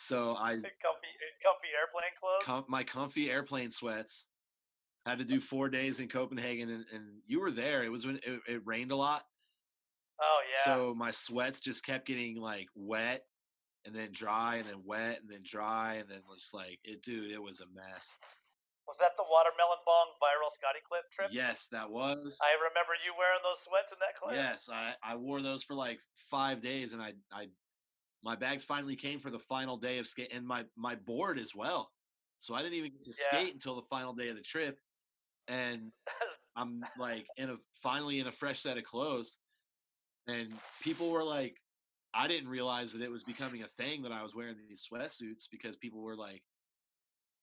S2: So I
S3: comfy comfy airplane clothes
S2: com- my comfy airplane sweats had to do 4 days in Copenhagen and, and you were there. It was when it, it rained a lot.
S3: Oh yeah
S2: So my sweats just kept getting like wet and then dry and then wet and then dry and then just like it dude, it was a mess.
S3: was that the watermelon bong viral Scotty clip trip
S2: Yes, that was.
S3: I remember you wearing those sweats in that clip
S2: Yes, I, I wore those for like five days, and I I my bags finally came for the final day of skate, and my my board as well. So I didn't even get to
S3: Yeah.
S2: skate until the final day of the trip, and I'm like in a finally in a fresh set of clothes, and people were like, I didn't realize that it was becoming a thing that I was wearing these sweatsuits because people were like,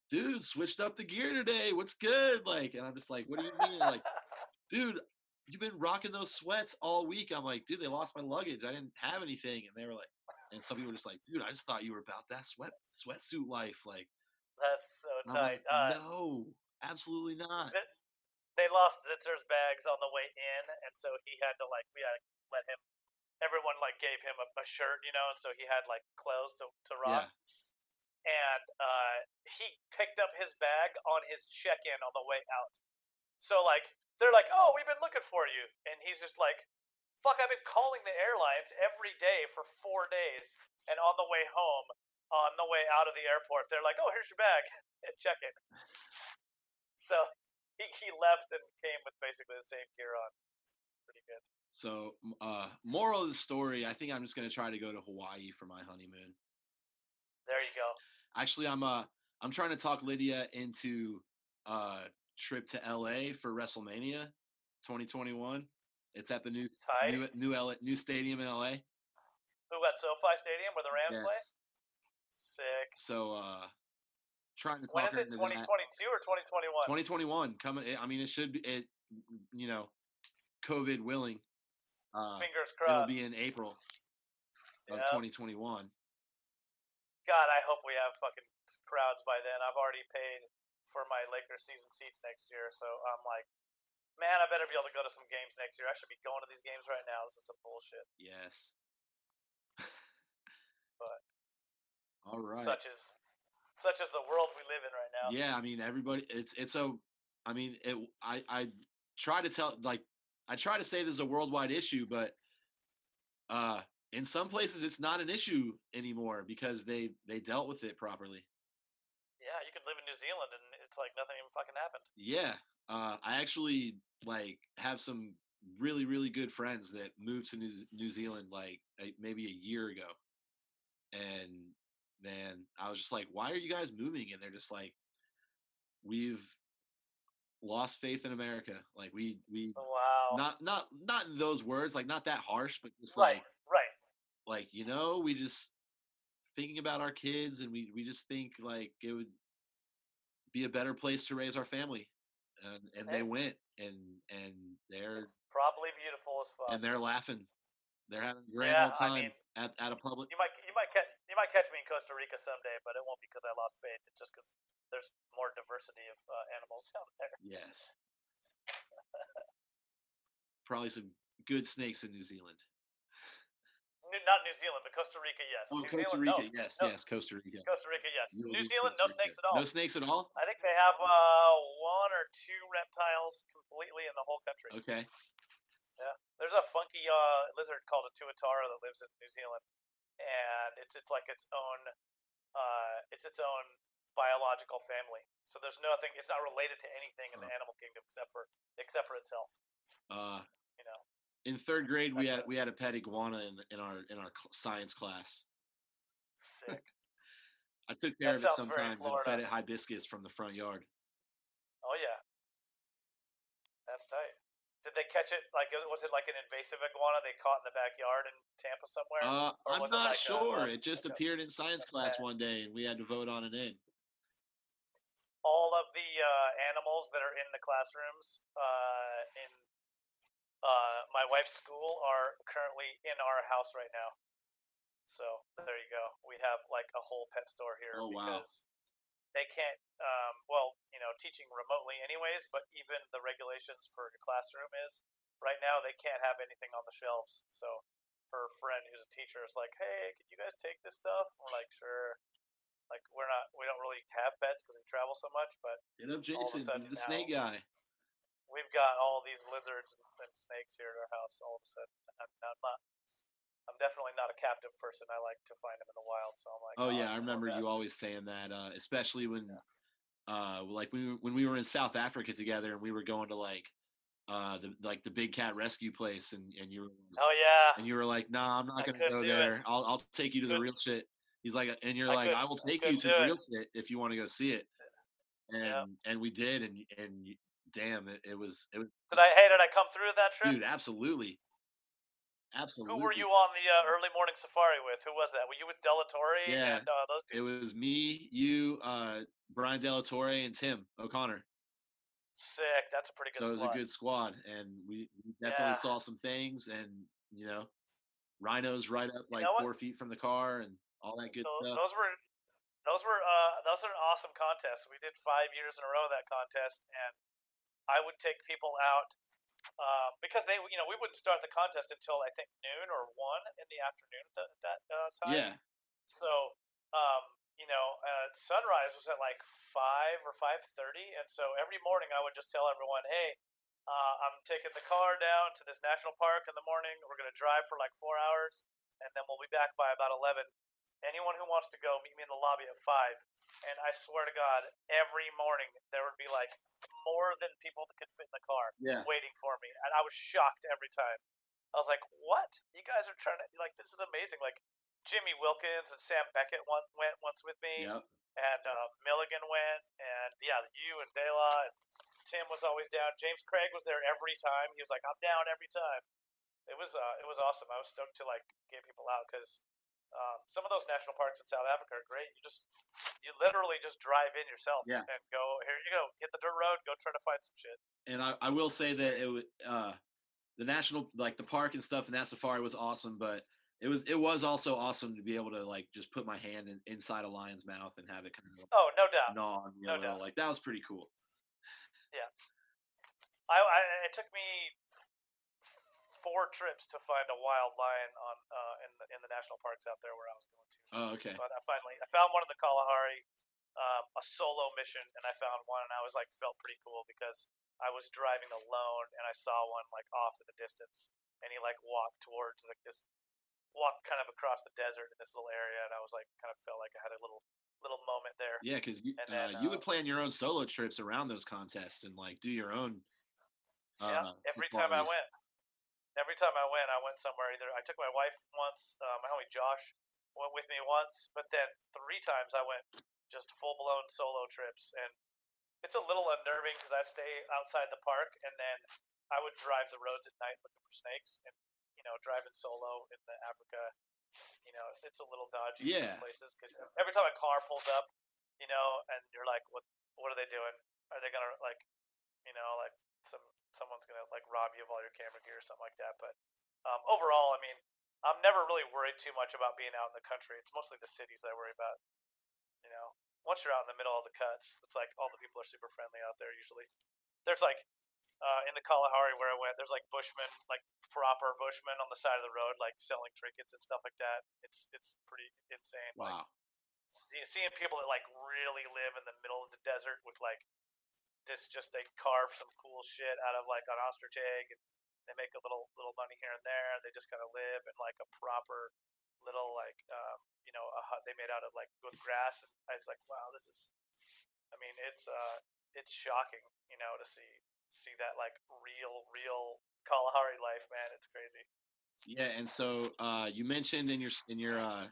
S2: dude, switched up the gear today. What's good? Like, and I'm just like, what do you mean? Like, dude, you've been rocking those sweats all week. I'm like, dude, they lost my luggage. I didn't have anything. And they were like, and some people were just like, dude, I just thought you were about that sweat sweatsuit life. Like,
S3: That's so tight.
S2: like,
S3: uh,
S2: no, absolutely not.
S3: Zit- they lost Zitzer's bags on the way in, and so he had to like we had to let him. Everyone like gave him a, a shirt, you know, and so he had like clothes to to rock.
S2: Yeah.
S3: And uh, he picked up his bag on his check-in on the way out. So like they're like, "Oh, we've been looking for you," and he's just like, "Fuck, I've been calling the airlines every day for four days, and on the way home, on the way out of the airport, they're like, "Oh, here's your bag and check it." So he, he left and came with basically the same gear on. Pretty good.
S2: So, uh, moral of the story, I think I'm just gonna try to go to Hawaii for my honeymoon.
S3: There you go.
S2: Actually, I'm uh, I'm trying to talk Lydia into uh trip to LA for WrestleMania 2021. It's at the new
S3: Tight.
S2: new new LA, new stadium in LA.
S3: Who at SoFi Stadium where the Rams play?
S2: Yes.
S3: Sick.
S2: So, uh, trying to
S3: When is it?
S2: into that.
S3: 2022 or 2021?
S2: 2021 coming. I mean, it should be it. You know, COVID willing. Uh,
S3: Fingers
S2: it'll be in April of
S3: Yeah.
S2: 2021.
S3: God, I hope we have fucking crowds by then. I've already paid for my Lakers season seats next year, so I'm like, man, I better be able to go to some games next year. I should be going to these games right now. This is some bullshit.
S2: Yes.
S3: But
S2: All right.
S3: Such as such as the world we live in right now.
S2: Yeah, I mean everybody. It's it's a. I mean it. I I try to tell like I try to say there's a worldwide issue, but uh, in some places it's not an issue anymore because they they dealt with it properly.
S3: Yeah, you could live in New Zealand and it's like nothing even fucking happened.
S2: Yeah, uh, I actually like have some really really good friends that moved to New New Zealand like a, maybe a year ago, and man, I was just like, "Why are you guys moving?" And they're just like, "We've lost faith in America. Like we we
S3: Oh, wow.
S2: not not not in those words, like not that harsh, but just
S3: right,
S2: like
S3: right.
S2: like you know, we just thinking about our kids, and we we just think like it would be a better place to raise our family, and and they went, and and they're
S3: It's probably beautiful as fuck.
S2: and they're laughing, they're having a grand
S3: Yeah,
S2: old
S3: I
S2: time
S3: mean,
S2: at at a public.
S3: You might you might catch you might catch me in Costa Rica someday, but it won't be because I lost faith. It's just because there's more diversity of uh, animals down there.
S2: Yes, probably some good snakes in New Zealand.
S3: New, not New Zealand, but Costa Rica, yes.
S2: Oh,
S3: New
S2: Costa
S3: Zealand,
S2: Rica,
S3: no.
S2: yes,
S3: no.
S2: yes, Costa Rica.
S3: Costa Rica, yes.
S2: Will
S3: New Zealand, no snakes at all.
S2: No snakes at all.
S3: I think they have uh, one or two reptiles completely in the whole country.
S2: Okay.
S3: Yeah, there's a funky uh, lizard called a tuatara that lives in New Zealand, and it's it's like its own uh, it's its own biological family. So there's nothing. It's not related to anything in the animal kingdom except for except for itself.
S2: Uh,
S3: You know.
S2: in third grade, we had
S3: a-
S2: we had a pet iguana in in our in our science class.
S3: Sick.
S2: I took care
S3: That
S2: of it sometimes and fed it hibiscus from the front yard.
S3: Oh yeah. That's tight. Did they catch it? Like, was it like an invasive iguana they caught in the backyard in Tampa somewhere?
S2: Uh, I'm not
S3: like
S2: sure.
S3: like-
S2: it just
S3: like a-
S2: appeared in science class one day, and we had to vote on it in.
S3: all of the uh, animals that are in the classrooms uh, in uh, my wife's school are currently in our house right now. So there you go. We have like a whole pet store here
S2: Oh, wow.
S3: because they can't. Um, well, you know, teaching remotely anyways, but even the regulations for a classroom is right now they can't have anything on the shelves. So her friend who's a teacher is like, "Hey, could you guys take this stuff?" We're like, "Sure." Like we're not, we don't really have pets because we travel so much, but
S2: Get up,
S3: All of a
S2: Jason.
S3: sudden
S2: the
S3: now-
S2: snake guy.
S3: we've got all these lizards and, and snakes here at our house. All of a sudden, I'm, I'm not. I'm definitely not a captive person. I like to find them in the wild. So I'm like,
S2: Oh yeah,
S3: I'm
S2: I remember you always saying that, uh, especially when, uh, like we were- when we were in South Africa together, and we were going to like, uh, the like the big cat rescue place, and and you were
S3: Oh yeah.
S2: and you were like, "Nah, I'm not gonna go
S3: do it.
S2: there. I'll I'll take you to the real shit." He's like, and you're
S3: I
S2: like, "I will
S3: I
S2: take you to the real shit if you want to go see it." And
S3: Yeah.
S2: and we did, and and damn, it, it was it was
S3: Did I? Hey, did I come through that trip?
S2: dude, absolutely, absolutely.
S3: Who were you on the uh, early morning safari with? Who was that? Were you with Delatorre
S2: Yeah.
S3: and uh, those
S2: It was me, you, uh, Brian Delatorre, and Tim O'Connor.
S3: Sick. That's a pretty good
S2: So it was
S3: squad.
S2: a good squad, and we, definitely
S3: Yeah.
S2: saw some things, and you know, rhinos right up like
S3: know
S2: four feet from the car, and all that good
S3: Tho-
S2: stuff.
S3: those were those were uh, those are an awesome contest. We did five years in a row that contest, and I would take people out um, because they you know we wouldn't start the contest until I think noon or one in the afternoon at that, that uh, time.
S2: yeah,
S3: So, um, you know, uh, sunrise was at like five or five thirty, and so every morning I would just tell everyone, "Hey, uh, I'm taking the car down to this national park in the morning. We're gonna drive for like four hours, and then we'll be back by about eleven. Anyone who wants to go, meet me in the lobby at five. And I swear to God, every morning there would be like more than people that could fit in the car
S2: yeah,
S3: waiting for me, and I was shocked every time. I was like, "What? You guys are trying to like this is amazing!" Like Jimmy Wilkins and Sam Beckett went, went once with me,
S2: yep.
S3: and uh, Milligan went, and yeah, you and De La and Tim was always down. James Craig was there every time. He was like, "I'm down every time." It was uh, it was awesome. I was stoked to like get people out because um, some of those national parks in South Africa are great. You just you literally just drive in yourself
S2: Yeah.
S3: and go here you go hit the dirt road go try to find some shit.
S2: And I, I will say that it was uh, the national like the park and stuff and that safari was awesome, but it was it was also awesome to be able to like just put my hand in, inside a lion's mouth and have it kind of
S3: Oh no doubt.
S2: gnaw
S3: no doubt.
S2: Like that was pretty cool.
S3: Yeah, I, I it took me four trips to find a wild lion on uh, in the in the national parks out there where I was going to.
S2: Oh, okay.
S3: But I finally I found one in the Kalahari, um, a solo mission, and I found one, and I was like felt pretty cool because I was driving alone and I saw one like off in the distance, and he like walked towards like this, walked kind of across the desert in this little area, and I was like kind of felt like I had a little little moment there.
S2: Yeah, because you,
S3: And then,
S2: uh, you
S3: uh,
S2: would plan your own solo trips around those contests and like do your own.
S3: Yeah,
S2: Uh,
S3: every time I went, every time I went, I went somewhere. Either I took my wife once, uh, my homie Josh went with me once, but then three times I went just full blown solo trips, and it's a little unnerving because I'd stay outside the park and then I would drive the roads at night looking for snakes, and you know, driving solo in the Africa, you know, it's a little dodgy in
S2: Yeah.
S3: places because every time a car pulls up, you know, and you're like, what, what are they doing? Are they gonna like, you know, like some someone's gonna like rob you of all your camera gear or something like that. But um, overall, I mean, I'm never really worried too much about being out in the country. It's mostly the cities that I worry about. You know, once you're out in the middle of the cuts, it's like all the people are super friendly out there. Usually, there's like uh, in the Kalahari where I went, there's like bushmen, like proper bushmen on the side of the road, like selling trinkets and stuff like that. It's it's pretty insane. Like,
S2: Wow.
S3: see, seeing people that like really live in the middle of the desert with like this just they carve some cool shit out of like an ostrich egg and they make a little little money here and there and they just kind of live in like a proper little like um, you know a hut they made out of like good grass and I was like wow this is I mean it's uh it's shocking you know to see see that like real real Kalahari life man it's crazy.
S2: Yeah, and so uh, you mentioned in your in your uh,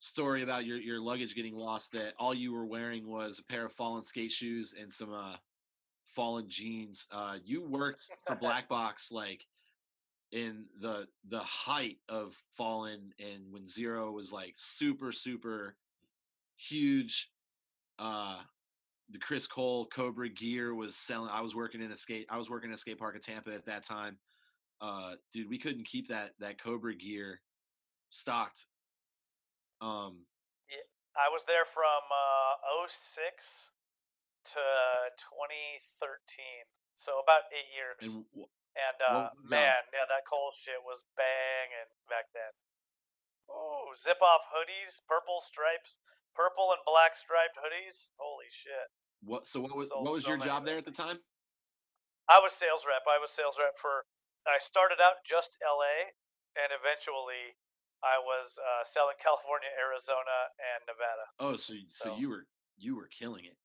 S2: story about your your luggage getting lost that all you were wearing was a pair of fallen skate shoes and some uh, fallen jeans. Uh, you worked for Black Box like in the the height of fallen and when zero was like super super huge uh the chris cole cobra gear was selling i was working in a skate i was working in a skate park in tampa at that time uh dude we couldn't keep that that cobra gear stocked um yeah,
S3: I was there from uh, 06 to 2013 so about eight years
S2: and w-
S3: And uh,
S2: the job?
S3: man, yeah, that cold shit was banging back then. Ooh, zip off hoodies, purple stripes, purple and black striped hoodies. Holy shit!
S2: what so what was
S3: Sold
S2: what was
S3: so
S2: your job there at the time
S3: I was sales rep. I was sales rep for. I started out just L.A. and eventually I was uh, selling California, Arizona, and Nevada.
S2: oh so so
S3: So-
S2: you were you were killing it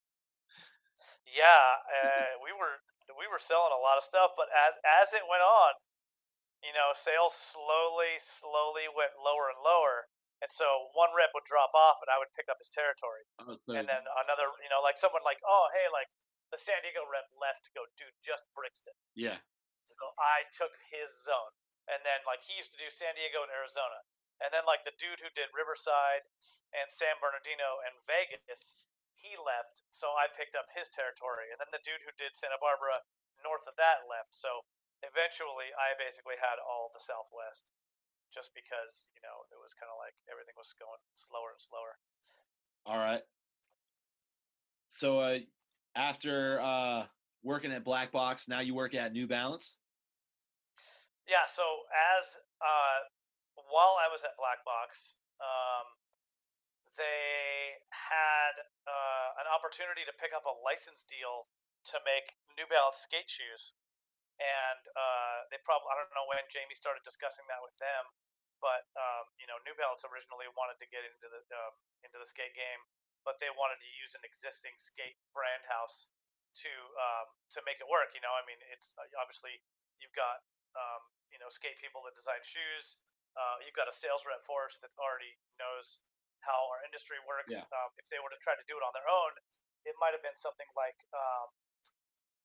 S3: Yeah, uh, we were we were selling a lot of stuff, but as as it went on, you know, sales slowly slowly went lower and lower, and so one rep would drop off, and I would pick up his territory,
S2: oh so
S3: and then another, you know, like someone like, oh hey, like the San Diego rep left to go do just Brixton,
S2: yeah
S3: so I took his zone, and then like he used to do San Diego and Arizona, and then like the dude who did Riverside and San Bernardino and Vegas, he left, so I picked up his territory, and then the dude who did Santa Barbara north of that left, so eventually I basically had all the Southwest, just because you know it was kind of like everything was going slower and slower.
S2: All right. So uh, after uh, working at Black Box, now you work at New Balance.
S3: Yeah. So as uh, while I was at Black Box, um, they had uh, an opportunity to pick up a license deal to make New Balance skate shoes, and uh, they probably I don't know when Jamie started discussing that with them, but um, you know New Balance originally wanted to get into the um, into the skate game, but they wanted to use an existing skate brand house to um, to make it work. You know, I mean, it's uh, obviously you've got um, you know skate people that design shoes. Uh, you've got a sales rep force that already knows how our industry works.
S2: Yeah.
S3: Um, if they were to try to do it on their own, it might have been something like um,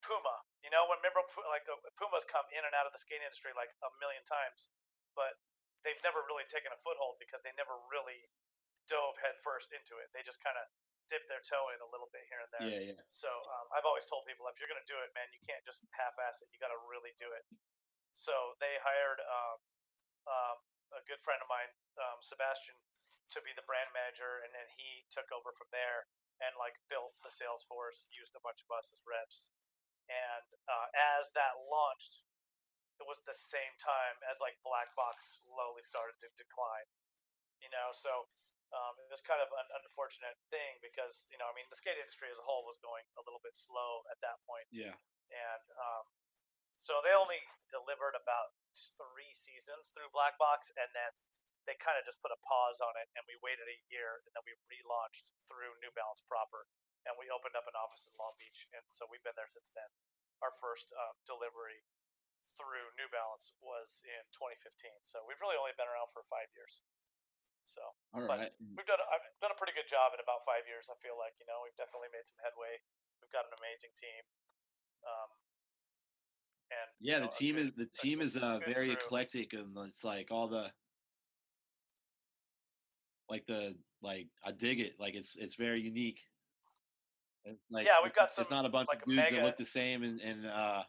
S3: Puma. You know, when remember like uh, Puma's come in and out of the skate industry like a million times, but they've never really taken a foothold because they never really dove headfirst into it. They just kind of dip their toe in a little bit here and there.
S2: Yeah, yeah.
S3: So um, I've always told people if you're going to do it, man, you can't just half-ass it. You got to really do it. So they hired um, um, a good friend of mine, um, Sebastian, to be the brand manager, and then he took over from there and like built the sales force, used a bunch of us as reps, and uh, as that launched, it was the same time as like Black Box slowly started to decline. You know, so um, it was kind of an unfortunate thing because you know, I mean, the skate industry as a whole was going a little bit slow at that point,
S2: Yeah.
S3: and um, so they only delivered about three seasons through Black Box, and then they kind of just put a pause on it, and we waited a year, and then we relaunched through New Balance proper, and we opened up an office in Long Beach, and so we've been there since then. Our first um, delivery through New Balance was in 2015, so we've really only been around for five years. So
S2: All
S3: But we've done I've done a pretty good job in about five years. I feel like you know we've definitely made some headway. We've got an amazing team, um, and
S2: Yeah,
S3: know,
S2: the
S3: a
S2: team is the team is uh very
S3: crew.
S2: eclectic and it's like all the like the like I dig it. Like it's it's very unique. It's like
S3: Yeah, we've got
S2: It's not a bunch
S3: like,
S2: of dudes that look the same and and uh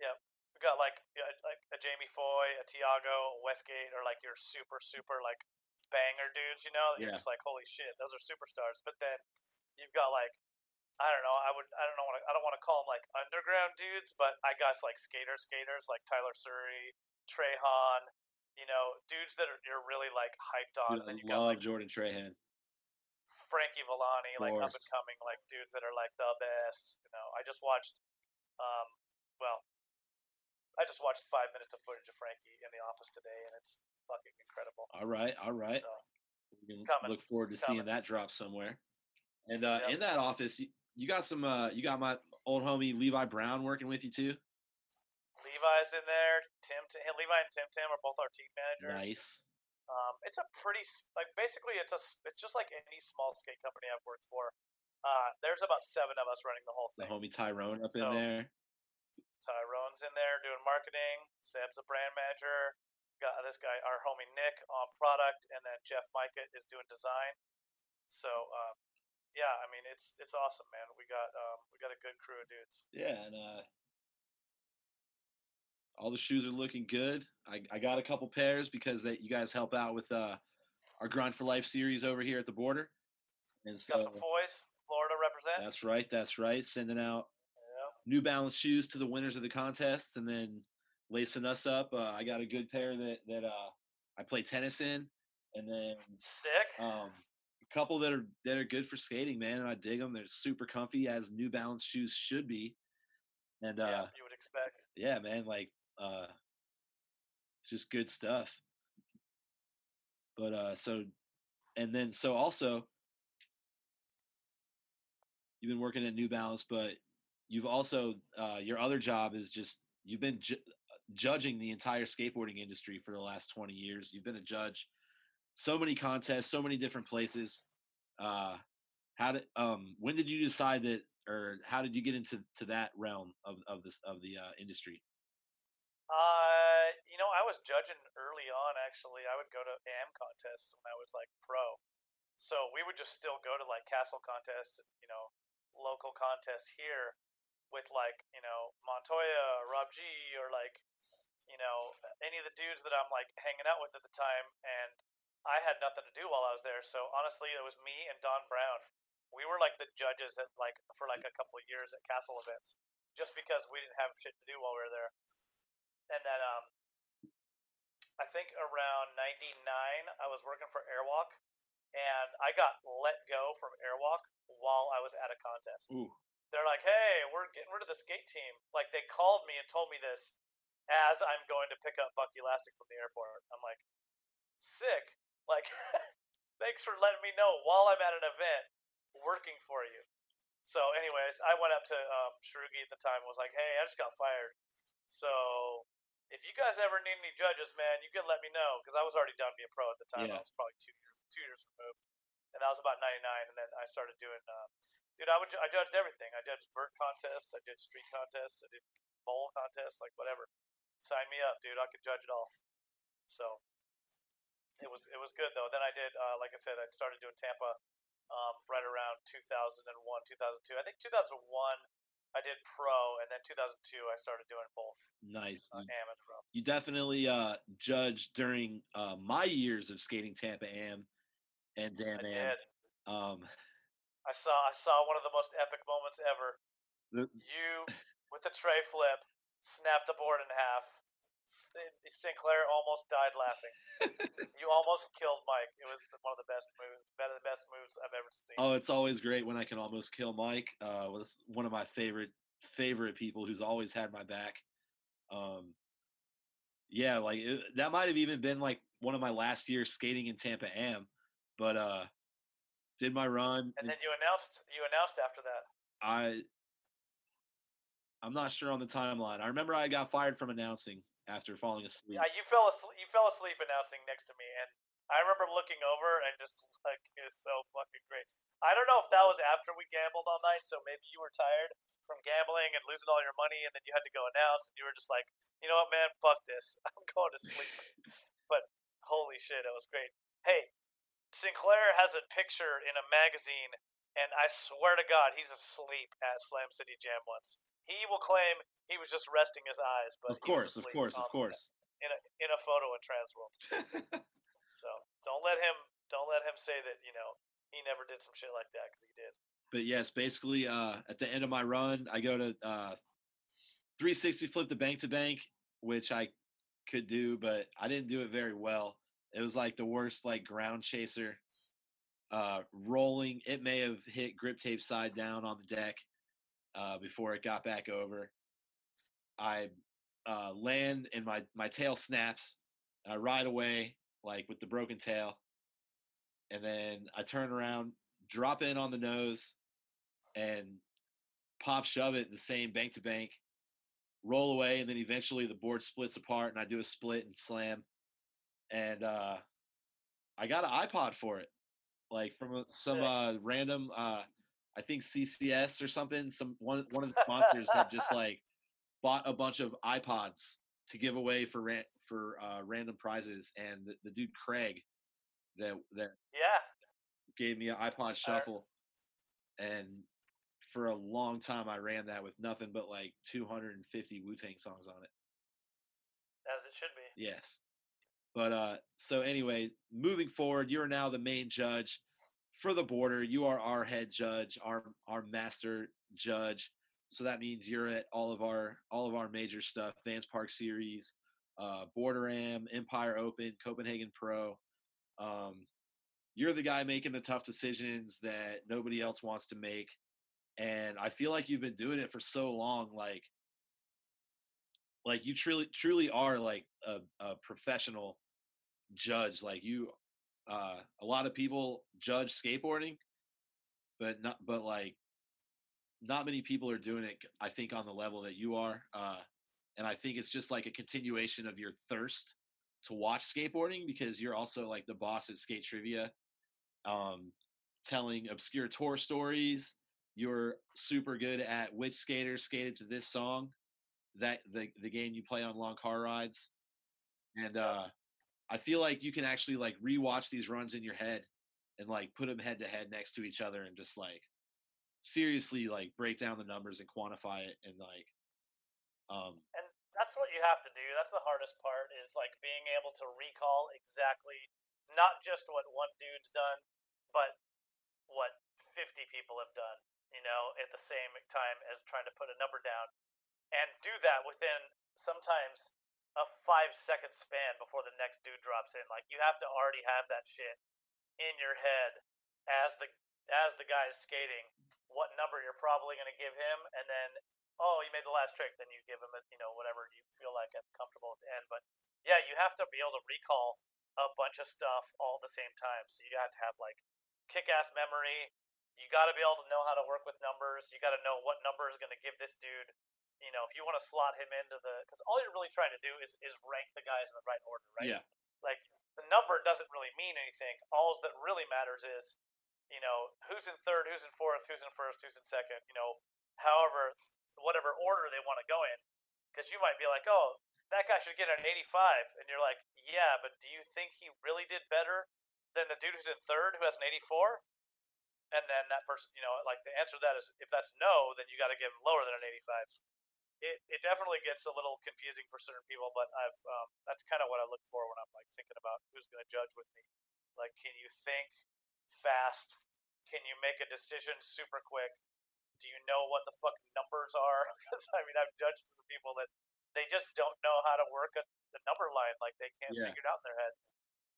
S2: yeah,
S3: We've got like like a Jamie Foy, a Tiago, a Westgate, or like your super super like banger dudes. You know, you're just like holy shit, those are superstars. But then you've got like I don't know, I would I don't know what I don't want to call them like underground dudes, but I guess like skater skaters like Tyler Surrey, Trey Hahn, you know, dudes that are you're really like hyped on.
S2: dude,
S3: and then you got like
S2: Jordan Trahan.
S3: Frankie Villani, like up and coming, like dudes that are like the best. You know, I just watched, um, well, I just watched five minutes of footage of Frankie in the office today, and it's fucking incredible.
S2: All right, all right.
S3: So
S2: look forward to seeing that drop somewhere. And uh
S3: Yep.
S2: in that office, you, got some uh you got my old homie Levi Brown working with you too.
S3: Levi's in there. Tim, Tim, Levi and Tim Tim are both our team managers.
S2: Nice.
S3: Um, it's a pretty like basically it's a it's just like any small skate company I've worked for. Uh, there's about seven of us running the whole thing.
S2: The homie Tyrone up
S3: So-
S2: in there.
S3: Tyrone's in there doing marketing. Seb's a brand manager. Got this guy, our homie Nick, on product, and then Jeff Micah is doing design. So, um, yeah, I mean, it's it's awesome, man. We got um, we got a good crew of dudes.
S2: Yeah, and uh all the shoes are looking good. I, I got a couple pairs because that you guys help out with uh our Grind for Life series over here at the Boardr. And so
S3: Got some Foys, Florida represent.
S2: that's right, that's right. Sending out
S3: Yeah.
S2: New Balance shoes to the winners of the contest and then lacing us up. Uh, I got a good pair that that uh I play tennis in and then
S3: Sick.
S2: um couple that are that are good for skating, man, and I dig them. They're super comfy as New Balance shoes should be. And uh
S3: yeah, you would expect.
S2: yeah, man, like uh it's just good stuff. But uh so and then so also you've been working at New Balance, but you've also uh your other job is just you've been ju- judging the entire skateboarding industry for the last 20 years. You've been a judge so many contests, so many different places. Uh how did um when did you decide that or how did you get into to that realm of of this of the uh industry?
S3: Uh, you know, I was judging early on. Actually, I would go to AM contests when I was like pro. So we would just still go to like CASL contests, you know, local contests here with like you know Montoya, Rob G, or like you know any of the dudes that I'm like hanging out with at the time, and I had nothing to do while I was there. So honestly, it was me and Don Brown. We were like the judges at like for like a couple of years at CASL events, just because we didn't have shit to do while we were there and then um, I think around '99, I was working for Airwalk, and I got let go from Airwalk while I was at a contest.
S2: Ooh.
S3: They're like, "Hey, we're getting rid of the skate team." Like they called me and told me this as I'm going to pick up Bucky Lasek from the airport. I'm like, "Sick!" Like, thanks for letting me know while I'm at an event working for you. So, anyways, I went up to um, at the time and was like, "Hey, I just got fired. So if you guys ever need any judges, man, you can let me know because I was already done being pro at the time.
S2: Yeah.
S3: I was probably two years two years removed, and that was about '99. And then I started doing, uh, dude, I would I judged everything. I judged vert contests, I did street contests, I did bowl contests, like whatever. Sign me up, dude. I could judge it all. So it was it was good though. Then I did, uh, like I said, I started doing Tampa um, right around 2001, 2002. I think 2001 I did pro, and then 2002 I started doing both
S2: Nice.
S3: uh,
S2: You-
S3: AM and pro.
S2: You definitely uh, judged during uh, my years of skating Tampa Am and Damn
S3: I
S2: Am.
S3: did.
S2: Um,
S3: I saw I saw one of the most epic moments ever.
S2: the,
S3: You with the tray flip, snapped the board in half. Sinclair almost died laughing. you almost killed Mike. It was one of the best moves, better the best moves I've ever seen.
S2: oh, it's always great when I can almost kill Mike. Uh, was one of my favorite favorite people who's always had my back. Um, yeah, like it, that might have even been like one of my last years skating in Tampa Am, but uh, did my run.
S3: and then you announced you announced after that.
S2: I I'm not sure on the timeline. I remember I got fired from announcing after falling asleep.
S3: Yeah, you fell asleep. You fell asleep announcing next to me, and I remember looking over and just like it was so fucking great. I don't know if that was after we gambled all night, so maybe you were tired from gambling and losing all your money, and then you had to go announce, and you were just like, you know what, man, fuck this, I'm going to sleep. but holy shit, it was great. Hey, Sinclair has a picture in a magazine, and I swear to God, he's asleep at Slam City Jam once. He will claim he was just resting his eyes, but
S2: of course, of course, of course.
S3: in a in a photo in Transworld. So don't let him don't let him say that you know he never did some shit like that because he did.
S2: but yes, basically, uh, at the end of my run, I go to uh, 360 flip the bank to bank, which I could do, but I didn't do it very well. It was like the worst, like ground chaser. Uh, rolling, it may have hit grip tape side down on the deck uh, before it got back over. I uh, land and my my tail snaps. And I ride away like with the broken tail, and then I turn around, drop in on the nose, and pop shove it in the same bank to bank, roll away, and then eventually the board splits apart, and I do a split and slam, and uh, I got an iPod for it, like from a, some uh, random, uh, I think CCS or something. Some one one of the sponsors had just like bought a bunch of iPods to give away for ran- for uh, random prizes, and the, the dude Craig that that
S3: Yeah,
S2: gave me an iPod Shuffle, and for a long time I ran that with nothing but like 250 Wu Tang songs on it.
S3: as it should be.
S2: Yes, but uh, so anyway, moving forward, you are now the main judge for the Boardr. You are our head judge, our our master judge. So that means you're at all of our all of our major stuff: Vans Park Series, uh, Boardr Am, Empire Open, Copenhagen Pro. Um, you're the guy making the tough decisions that nobody else wants to make, and I feel like you've been doing it for so long. Like, like you truly truly are like a, a professional judge. Like you, uh, a lot of people judge skateboarding, but not but like not many people are doing it i think on the level that you are uh, and i think it's just like a continuation of your thirst to watch skateboarding because you're also like the boss at skate trivia um, telling obscure tour stories. You're super good at which skater skated to this song that the the game you play on long car rides, and uh, I feel like you can actually like rewatch these runs in your head and like put them head to head next to each other and just like seriously like break down the numbers and quantify it and like um
S3: and that's what you have to do. That's the hardest part is like being able to recall exactly not just what one dude's done, but what 50 people have done, you know, at the same time as trying to put a number down and do that within sometimes a five second span before the next dude drops in. Like you have to already have that shit in your head as the as the guy is skating what number you're probably going to give him and then oh you made the last trick then you give him a, you know whatever you feel like and comfortable at the end but yeah you have to be able to recall a bunch of stuff all at the same time so you have to have like kick-ass memory you got to be able to know how to work with numbers you got to know what number is going to give this dude you know if you want to slot him into the because all you're really trying to do is is rank the guys in the right order right
S2: yeah
S3: like the number doesn't really mean anything. All that really matters is, you know, who's in third, who's in fourth, who's in first, who's in second. You know, however, whatever order they want to go in, because you might be like, oh, that guy should get an 85, and you're like, yeah, but do you think he really did better than the dude who's in third who has an 84? And then that person, you know, like the answer to that is if that's no, then you got to give him lower than an 85 it, it definitely gets a little confusing for certain people, but I've um, that's kind of what I look for when I'm like thinking about who's going to judge with me. Like, can you think fast? Can you make a decision super quick? Do you know what the fucking numbers are? Because I mean, I've judged some people that they just don't know how to work a, the number line. Like they can't
S2: Yeah.
S3: figure it out in their head.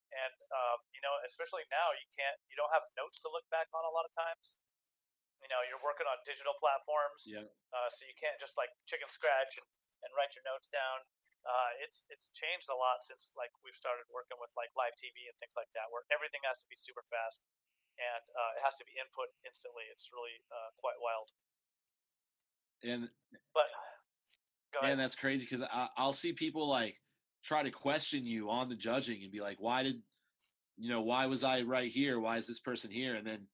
S3: And um, you know, especially now, you can't, you don't have notes to look back on a lot of times. You know, you're working on digital platforms
S2: yeah
S3: uh, so you can't just like chicken scratch and, and write your notes down. Uh, it's it's changed a lot since like we've started working with like live TV and things like that, where everything has to be super fast and uh, it has to be input instantly. It's really uh, quite wild.
S2: and
S3: But ahead.
S2: that's crazy because I'll see people like try to question you on the judging and be like, why did, you know, why was I right here? Why is this person here? And then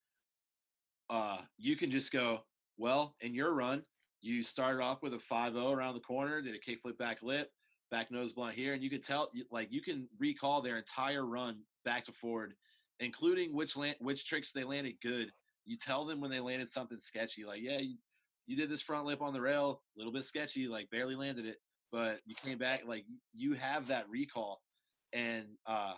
S2: uh, you can just go, well, in your run, you started off with a 5 0 around the corner, did a kickflip back lip, back nose blunt here. And you could tell, like, you can recall their entire run back to forward, including which land, which tricks they landed good. You tell them when they landed something sketchy, like, yeah, you, you did this front lip on the rail, a little bit sketchy, like barely landed it, but you came back, like you have that recall, and uh,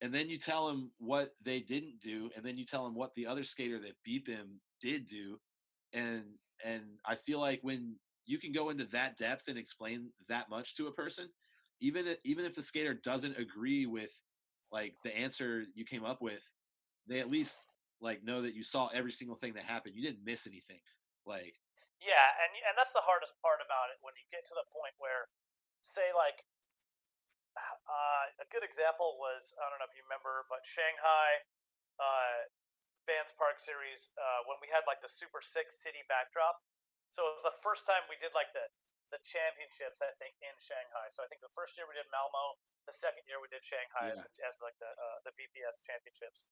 S2: and then you tell them what they didn't do, and then you tell them what the other skater that beat them did do, and and I feel like when you can go into that depth and explain that much to a person, even if, even if the skater doesn't agree with like the answer you came up with, they at least like know that you saw every single thing that happened. You didn't miss anything. Like
S3: Yeah, and and that's the hardest part about it when you get to the point where, say, like, uh, a good example was I don't know if you remember, but Shanghai, uh, Vans Park series uh, when we had like the Super Six city backdrop. So it was the first time we did like the the championships, I think, in Shanghai. So I think the first year we did Malmo, the second year we did Shanghai
S2: Yeah.
S3: as, as like the uh, the VPS championships.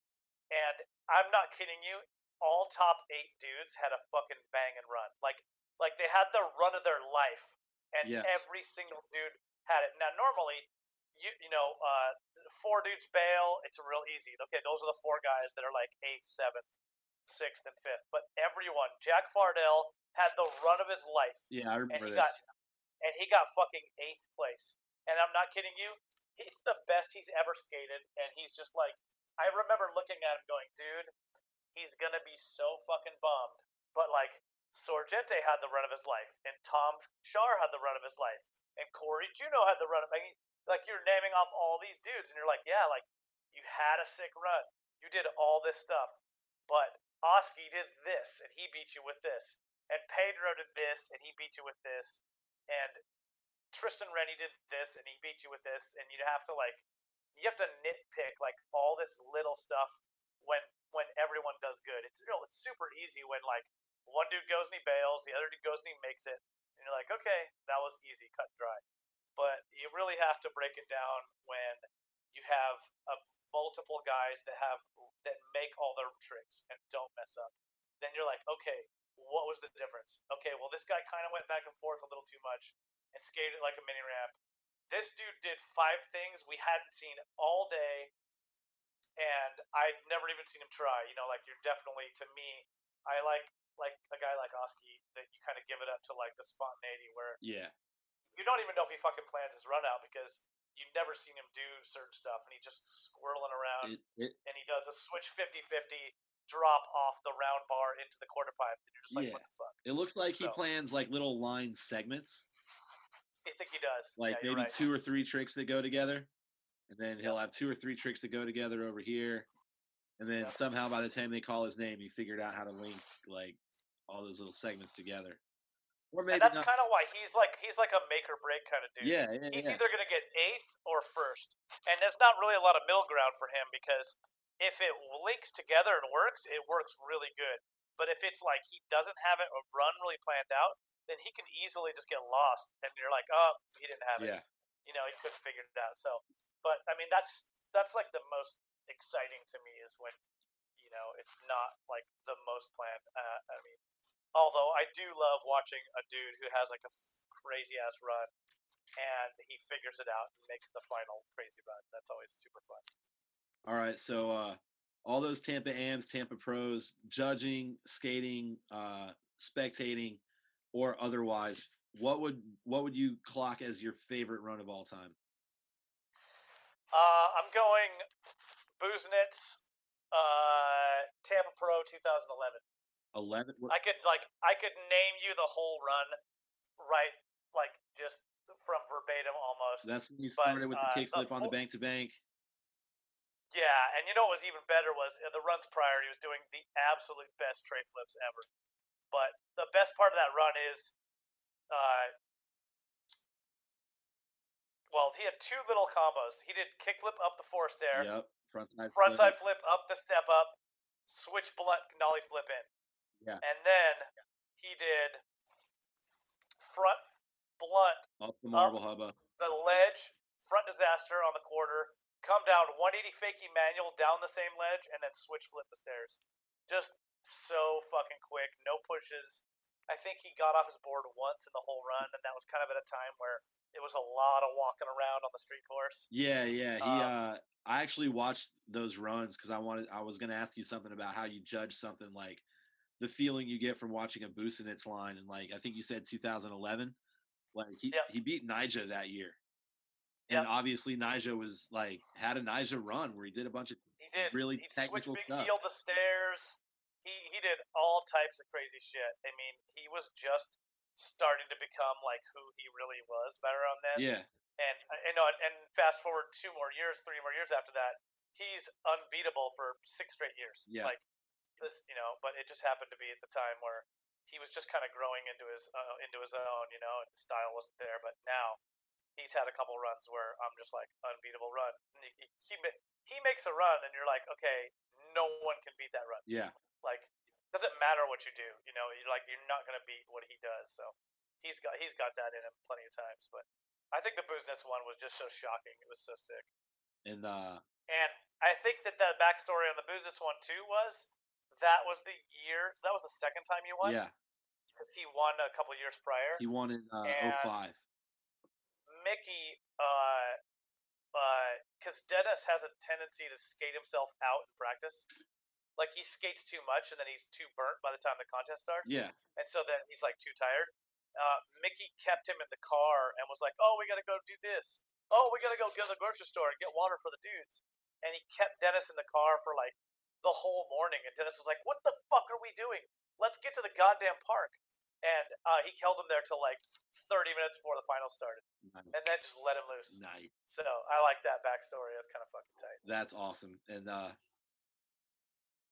S3: And I'm not kidding you, all top eight dudes had a fucking bang and run. Like like they had the run of their life, and
S2: Yes.
S3: every single dude had it. Now normally, you you know, uh, four dudes bail. It's real easy. Okay, those are the four guys that are like eighth, seventh, sixth, and fifth. But everyone, Jack Fardell had the run of his life
S2: yeah, I
S3: and
S2: remember
S3: he
S2: this.
S3: got and he got fucking eighth place. And I'm not kidding you. He's the best he's ever skated, and he's just like I remember looking at him going, dude, he's gonna be so fucking bummed. But like Sorgente had the run of his life, and Tom Schaar had the run of his life, and Cory Juneau had the run of I mean, like you're naming off all these dudes, and you're like, yeah, like you had a sick run. You did all this stuff. But Oski did this, and he beat you with this. And Pedro did this, and he beat you with this. And Tristan Rennie did this, and he beat you with this. And you have to like, you have to nitpick like all this little stuff when when everyone does good. It's real. It's super easy when like one dude goes and he bails, the other dude goes and he makes it, and you're like, okay, that was easy, cut and dry. But you really have to break it down when you have a multiple guys that have that make all their tricks and don't mess up. Then you're like, okay, what was the difference? Okay, well this guy kind of went back and forth a little too much. and skated like a mini ramp. This dude did five things we hadn't seen all day, and I'd never even seen him try. You know, like you're definitely to me, I like like a guy like Oski that you kind of give it up to like the spontaneity where
S2: Yeah.
S3: you don't even know if he fucking plans his run out because you've never seen him do certain stuff and he just squirreling around
S2: It, it,
S3: and he does a switch 50-50 drop off the round bar into the quarter pipe and you're just like
S2: Yeah.
S3: what the fuck
S2: it looks like he plans like little line segments,
S3: i think he does
S2: like
S3: yeah,
S2: maybe
S3: right.
S2: two or three tricks that go together, and then he'll have two or three tricks that go together over here, and then
S3: Yeah.
S2: somehow by the time they call his name, he figured out how to link like all those little segments together. Or maybe
S3: and that's kind of why he's like he's like a make or break kind of dude
S2: yeah, yeah,
S3: he's
S2: yeah.
S3: either going to get eighth or first and there's not really a lot of middle ground for him because if it links together and works it works really good. But if it's like he doesn't have it or run really planned out then he can easily just get lost and you're like oh he didn't have it.
S2: Yeah.
S3: you know he couldn't figure it out. So but i mean that's that's like the most exciting to me is when you know it's not like the most planned uh, i mean although i do love watching a dude who has like a crazy ass run and he figures it out and makes the final crazy run. That's always super fun
S2: All right, so uh, all those Tampa Ams, Tampa Pros, judging, skating, uh, spectating, or otherwise, what would what would you clock as your favorite run of all time?
S3: uh, i'm going Busenitz, uh, tampa pro 2011
S2: Eleven. what-
S3: I could like I could name you the whole run, right? Like just from verbatim almost.
S2: That's when you
S3: but,
S2: started with the
S3: uh,
S2: kickflip
S3: the
S2: on the bank to bank.
S3: Yeah, and you know what was even better was uh, the runs prior. He was doing the absolute best tray flips ever. But the best part of that run is, uh, well, he had two little combos. He did kickflip up the force there,
S2: Yep. Front side.
S3: front
S2: flip.
S3: side flip up the step up, switch blunt nollie flip in.
S2: Yeah.
S3: And then he did front blunt
S2: Up the marble hubba.
S3: the ledge, front disaster on the quarter, come down 180 fakie manual down the same ledge, and then switch flip the stairs. Just so fucking quick, no pushes. I think he got off his board once in the whole run, and that was kind of at a time where it was a lot of walking around on the street course.
S2: Yeah, yeah. He.
S3: Um,
S2: uh I actually watched those runs because I wanted. I was going to ask you something about how you judge something like the feeling you get from watching a Busenitz line, and like I think you said 2011. Like he he beat Nyjah that year. And
S3: Yep.
S2: obviously Nyjah was like had a Nyjah run where he did a bunch of
S3: He did
S2: really
S3: he switched
S2: technical
S3: big
S2: stuff.
S3: heel the stairs. He he did all types of crazy shit. I mean, he was just starting to become like who he really was by around then.
S2: Yeah.
S3: And uh, you know, and, and fast forward two more years, three more years after that, he's unbeatable for six straight years.
S2: Yeah.
S3: Like this, you know. But it just happened to be at the time where he was just kind of growing into his uh, into his own, you know, and his style wasn't there. But now he's had a couple runs where I'm just like unbeatable run. And he, he, he makes a run, and you're like, okay, no one can beat that run.
S2: Yeah.
S3: Like, doesn't matter what you do, you know. You're like, you're not gonna beat what he does. So he's got he's got that in him plenty of times. But I think the Busenitz one was just so shocking. It was so sick.
S2: And uh
S3: And I think that that backstory on the Busenitz one too was that was the year. So that was the second time you won.
S2: yeah,
S3: Because he won a couple years prior.
S2: he won in uh,
S3: And-
S2: 05.
S3: Mickey, uh, because Dennis has a tendency to skate himself out in practice. Like he skates too much and then he's too burnt by the time the contest starts.
S2: Yeah.
S3: And so then he's like too tired. Uh, Mickey kept him in the car and was like, "Oh, we gotta go do this. Oh, we gotta go go to the grocery store and get water for the dudes." And he kept Dennis in the car for like the whole morning. And Dennis was like, "What the fuck are we doing? Let's get to the goddamn park." And uh, he held him there till like 30 minutes before the final started,
S2: Nice.
S3: and then just let him loose.
S2: Nice.
S3: So I like that backstory. That's kind of fucking tight.
S2: That's awesome. And uh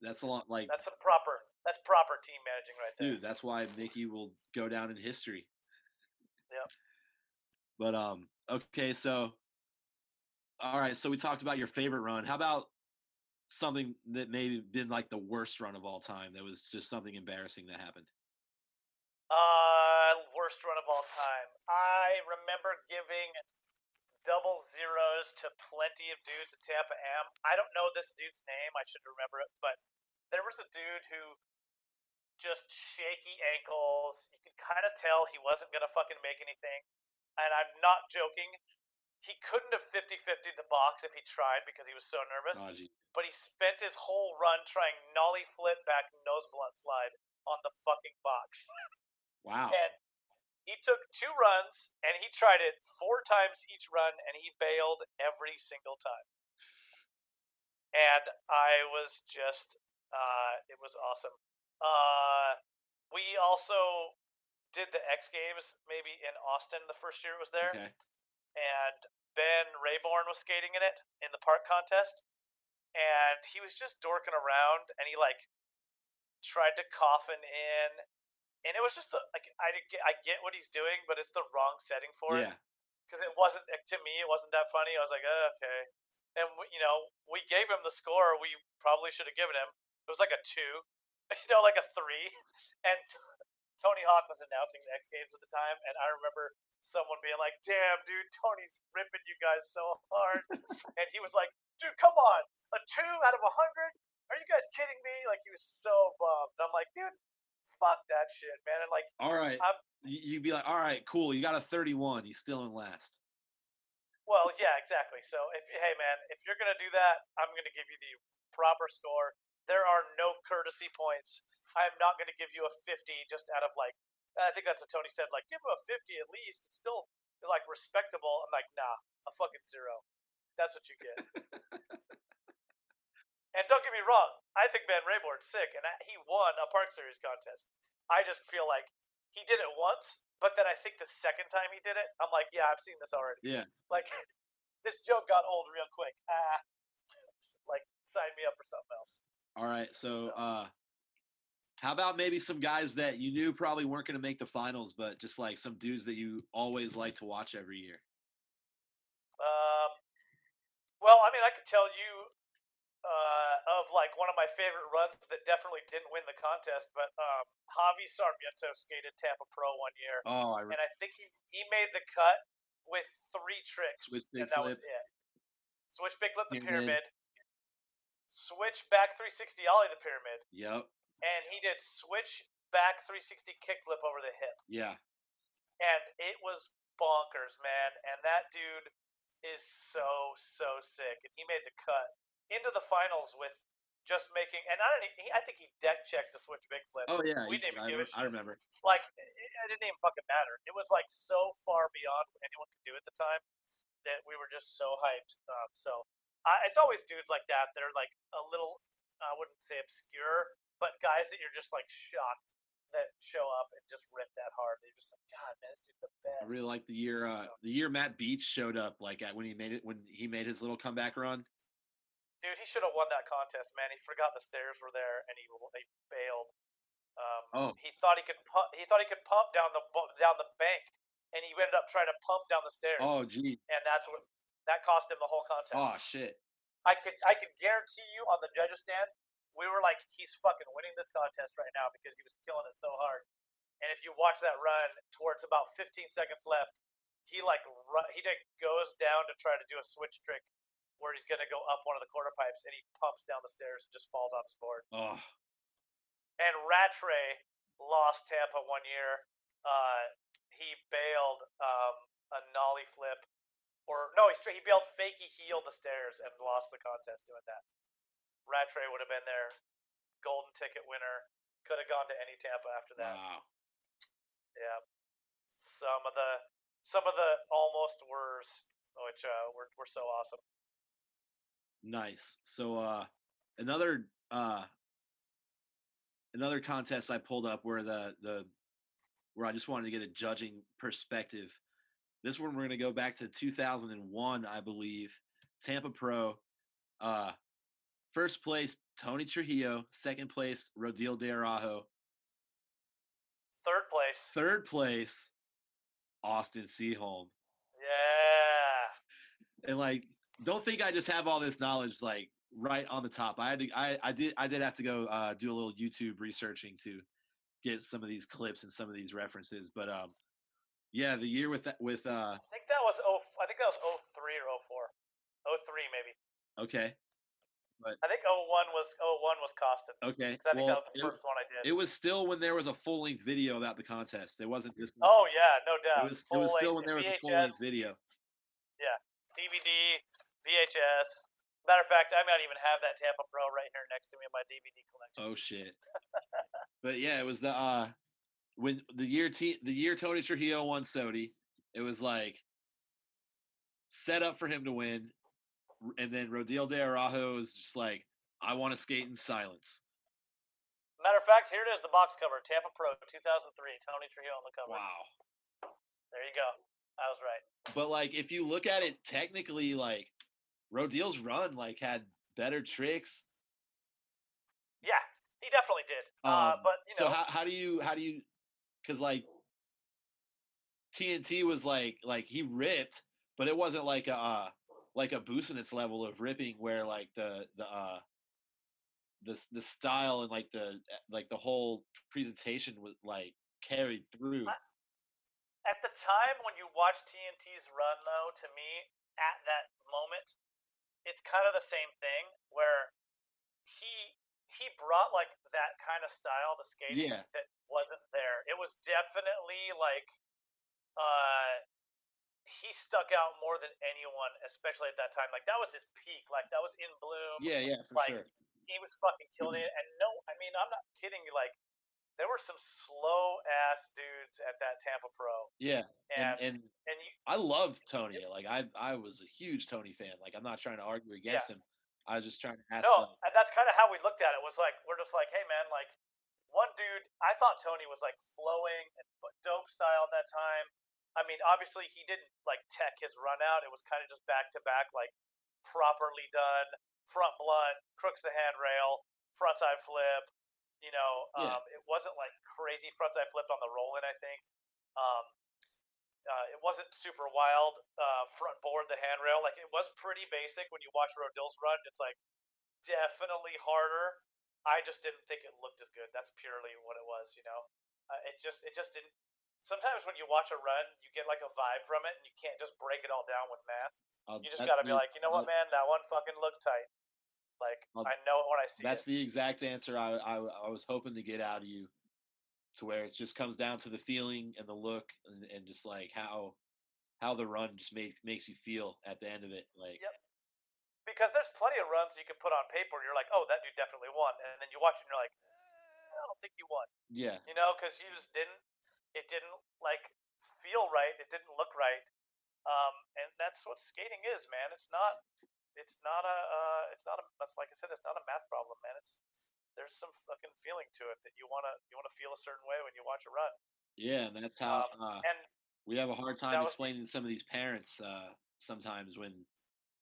S2: that's a lot like
S3: That's some proper. That's proper team managing right there.
S2: dude, that's why Mickey will go down in history.
S3: Yep.
S2: But um okay, so all right, so we talked about your favorite run. How about something that maybe been like the worst run of all time that was just something embarrassing that happened?
S3: Uh, worst run of all time. I remember giving double zeros to plenty of dudes at Tampa Am. I don't know this dude's name. I should remember it, but there was a dude who just shaky ankles. You could kind of tell he wasn't gonna fucking make anything. and I'm not joking. He couldn't have 50 50 the box if he tried because he was so nervous.
S2: Oh.
S3: But he spent his whole run trying nollie flip back nose blunt slide on the fucking box.
S2: Wow.
S3: And he took two runs and he tried it four times each run and he bailed every single time. And I was just, uh, it was awesome. Uh, we also did the X Games maybe in Austin the first year it was there
S2: Okay.
S3: and Ben Raybourn was skating in it in the park contest, and he was just dorking around, and he like tried to coffin in, and it was just the like I get, I get what he's doing, but it's the wrong setting for it
S2: Yeah.
S3: because it wasn't to me it wasn't that funny. I was like, oh, okay, and we, you know we gave him the score we probably should have given him. It was like a two, you know, like a three, and Tony Hawk was announcing the X Games at the time, and I remember someone being like, "Damn, dude, Tony's ripping you guys so hard," and he was like, "Dude, come on, a two out of a hundred? Are you guys kidding me?" Like he was so bummed. And I'm like, dude, fuck that shit, man. And like,
S2: All right.
S3: I'm-
S2: You'd be like, all right, cool. You got a 31. He's still in last.
S3: well, yeah, exactly. So if hey, man, if you're gonna do that, I'm gonna give you the proper score. There are no courtesy points. I'm not gonna give you a 50 just out of like. I think that's what Tony said. Like, give him a 50 at least. It's still like respectable. I'm like, nah, a fucking zero. That's what you get. and don't get me wrong, I think Ben Raybourn's sick, and I- he won a Park Series contest. I just feel like he did it once, but then I think the second time he did it, I'm like, yeah, I've seen this already.
S2: Yeah.
S3: Like, this joke got old real quick. Ah, like, sign me up for something else.
S2: All right. So,
S3: So-
S2: uh, how about maybe some guys that you knew probably weren't going to make the finals, but just like some dudes that you always like to watch every year?
S3: Um, well, I mean, I could tell you uh, of like one of my favorite runs that definitely didn't win the contest, but um, Javi Sarmiento skated Tampa Pro one year,
S2: Oh, I
S3: and I think he, he made the cut with three tricks, and that was it. Switch big flip the
S2: Pyramid.
S3: pyramid, switch back 360 ollie the pyramid,
S2: yep.
S3: and he did switch back 360 kickflip over the hip.
S2: Yeah.
S3: and it was bonkers, man. And that dude is so so sick, and he made the cut into the finals with just making. And I don't. He, I think he deck checked the switch big flip.
S2: Oh, yeah.
S3: We didn't even
S2: I,
S3: give
S2: it. I remember.
S3: Like it, it didn't even fucking matter. It was like so far beyond what anyone could do at the time that we were just so hyped. Um, so I, it's always dudes like that that are like a little. I wouldn't say obscure, but guys that you're just like shocked that show up and just rip that hard. They're just like, God, man, this dude's the best.
S2: I really like the year. Uh,
S3: So-
S2: the year Matt Beach showed up, like at when he made it, when he made his little comeback run.
S3: Dude, he should have won that contest, man. He forgot the stairs were there, and he he bailed. Um,
S2: Oh.
S3: he thought he could pump. He thought he could pump down the down the bank, and he ended up trying to pump down the stairs.
S2: Oh, gee.
S3: and that's what that cost him the whole contest.
S2: Oh, shit.
S3: I could I could guarantee you on the judges stand, we were like, he's fucking winning this contest right now because he was killing it so hard. And if you watch that run towards about 15 seconds left, he like run, he like goes down to try to do a switch trick where he's gonna go up one of the quarter pipes and he pumps down the stairs and just falls off his board.
S2: Oh,
S3: And Rattray lost Tampa one year. Uh, he bailed um, a nollie flip, or no, he, he bailed fakey heel the stairs and lost the contest doing that. Rattray would have been there, golden ticket winner. Could have gone to any Tampa after that.
S2: wow.
S3: Yeah, some of the some of the almost wers, which uh, were were so awesome.
S2: Nice. So uh another uh another contest I pulled up where the the where I just wanted to get a judging perspective. This one we're going to go back to 2001, I believe. Tampa Pro. Uh first place Tony Trujillo, second place Rodil De Araujo,
S3: Third place.
S2: third place Austin Seaholm.
S3: Yeah.
S2: and like don't think I just have all this knowledge like right on the top. I had to I, I did I did have to go uh, do a little YouTube researching to get some of these clips and some of these references. But um yeah, the year with that with uh
S3: I think that was oh I think that was 03 or 04. 03 maybe.
S2: okay. but
S3: I think 01 was 01 was Costin.
S2: okay.
S3: 'cause I think
S2: well,
S3: that was the
S2: it,
S3: first one I did.
S2: it was still when there was a full length video about the contest. It wasn't just.
S3: oh yeah, no
S2: It
S3: doubt.
S2: was, it was still when there was a full length video.
S3: Yeah, DVD, VHS. Matter of fact, I might even have that Tampa Pro right here next to me in my DVD collection.
S2: Oh shit. but yeah, it was the uh when the year T the year Tony Trujillo won Sodi, it was like set up for him to win. And then Rodil de Araujo was just like, I want to skate in silence.
S3: Matter of fact, here it is, the box cover, Tampa Pro 2003, Tony Trujillo on the cover.
S2: Wow.
S3: There you go. I was right.
S2: But like if you look at it technically, like Rodil's run like had better tricks.
S3: Yeah, he definitely did. uh,
S2: Um,
S3: but you know,
S2: so how, how do you how do you because like TNT was like like he ripped, but it wasn't like a uh, like a Busenitz level of ripping where like the the uh the the style and like the like the whole presentation was like carried through.
S3: At the time when you watch TNT's run, though, to me, at that moment, it's kind of the same thing where he he brought like that kind of style to skating
S2: Yeah.
S3: that wasn't there. It was definitely like uh he stuck out more than anyone, especially at that time. Like that was his peak. Like that was in bloom.
S2: Yeah, yeah, for
S3: like
S2: sure.
S3: he was fucking killing it. And no, I mean, I'm not kidding you. Like there were some slow ass dudes at that Tampa Pro,
S2: Yeah,
S3: and
S2: and, and
S3: and you
S2: I loved Tony. Like I I was a huge Tony fan. Like I'm not trying to argue against him. I was just trying to ask.
S3: no, and that's kind of how we looked at it. Was like we're just like, hey man, like one dude. I thought Tony was like flowing and dope style at that time. I mean, obviously he didn't like tech his run out. It was kind of just back to back, like properly done. Front blunt, crooks the handrail, frontside flip. You know,
S2: Yeah.
S3: um, it wasn't like crazy fronts I flipped on the roll in. I think. Um, uh, it wasn't super wild uh, front board the handrail. Like it was pretty basic when you watch Rodil's run. It's like definitely harder. I just didn't think it looked as good. That's purely what it was. You know, uh, it just it just didn't. Sometimes when you watch a run, you get like a vibe from it, and you can't just break it all down with math.
S2: I'll-
S3: You just got to be like, you know what, man, that one fucking looked tight. Like
S2: I'll-
S3: I know it when I see
S2: That's
S3: it.
S2: the exact answer I, I I was hoping to get out of you, to where it just comes down to the feeling and the look and, and just like how how the run just makes makes you feel at the end of it. Like
S3: Yep. because there's plenty of runs you can put on paper. where You're like, oh, that dude definitely won, and then you watch it and you're like, eh, I don't think he won.
S2: yeah,
S3: You know, because you just didn't. It didn't like feel right. It didn't look right. Um, and that's what skating is, man. It's not. It's not a. Uh, it's not a. That's like I said. It's not a math problem, man. It's there's some fucking feeling to it that you wanna you wanna feel a certain way when you watch a run.
S2: yeah, and that's how
S3: Um,
S2: uh,
S3: and
S2: we have a hard time
S3: was-
S2: explaining to some of these parents uh, sometimes when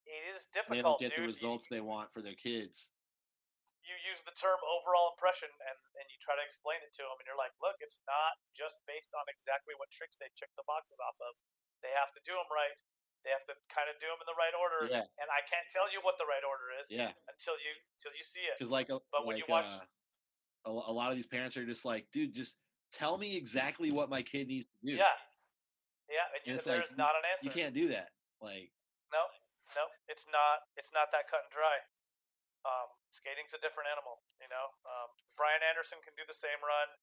S3: it is
S2: they don't get
S3: dude.
S2: the
S3: You-
S2: results they want for their kids.
S3: you use the term overall impression and, and you try to explain it to them and you're like look it's not just based on exactly what tricks they check the boxes off of they have to do them right they have to kind of do them in the right order
S2: Yeah.
S3: and i can't tell you what the right order is
S2: Yeah,
S3: until you until you see it.
S2: Because like a-
S3: But when you watch-
S2: uh, a, a lot of these parents are just like, dude, just tell me exactly what my kid needs to do.
S3: yeah. Yeah and, you,
S2: And it's
S3: there's
S2: you-
S3: not an answer.
S2: you can't do that. Like
S3: no no it's not it's not that cut and dry. Um, skating's a different animal you know? Um, brian anderson can do the same run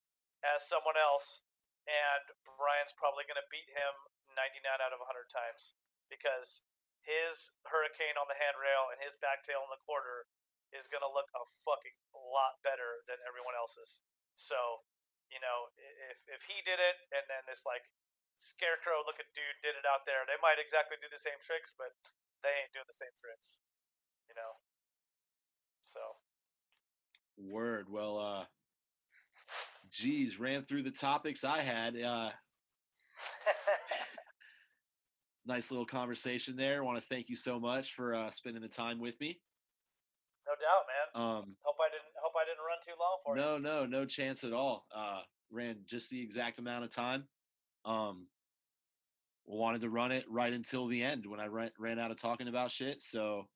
S3: as someone else and brian's probably going to beat him 99 out of 100 times because his hurricane on the handrail and his back tail in the quarter is going to look a fucking lot better than everyone else's so you know if if he did it and then this like scarecrow looking dude did it out there they might exactly do the same tricks but they ain't doing the same tricks, you know. So
S2: Word. Well, uh, geez, ran through the topics I had. Uh, nice little conversation there. I Want to thank you so much for uh, spending the time with me.
S3: no doubt, man.
S2: Um,
S3: Hope I didn't hope I didn't run too long for you.
S2: no, no, no chance at all. Uh, ran just the exact amount of time. Um, wanted to run it right until the end when I ran, ran out of talking about shit. So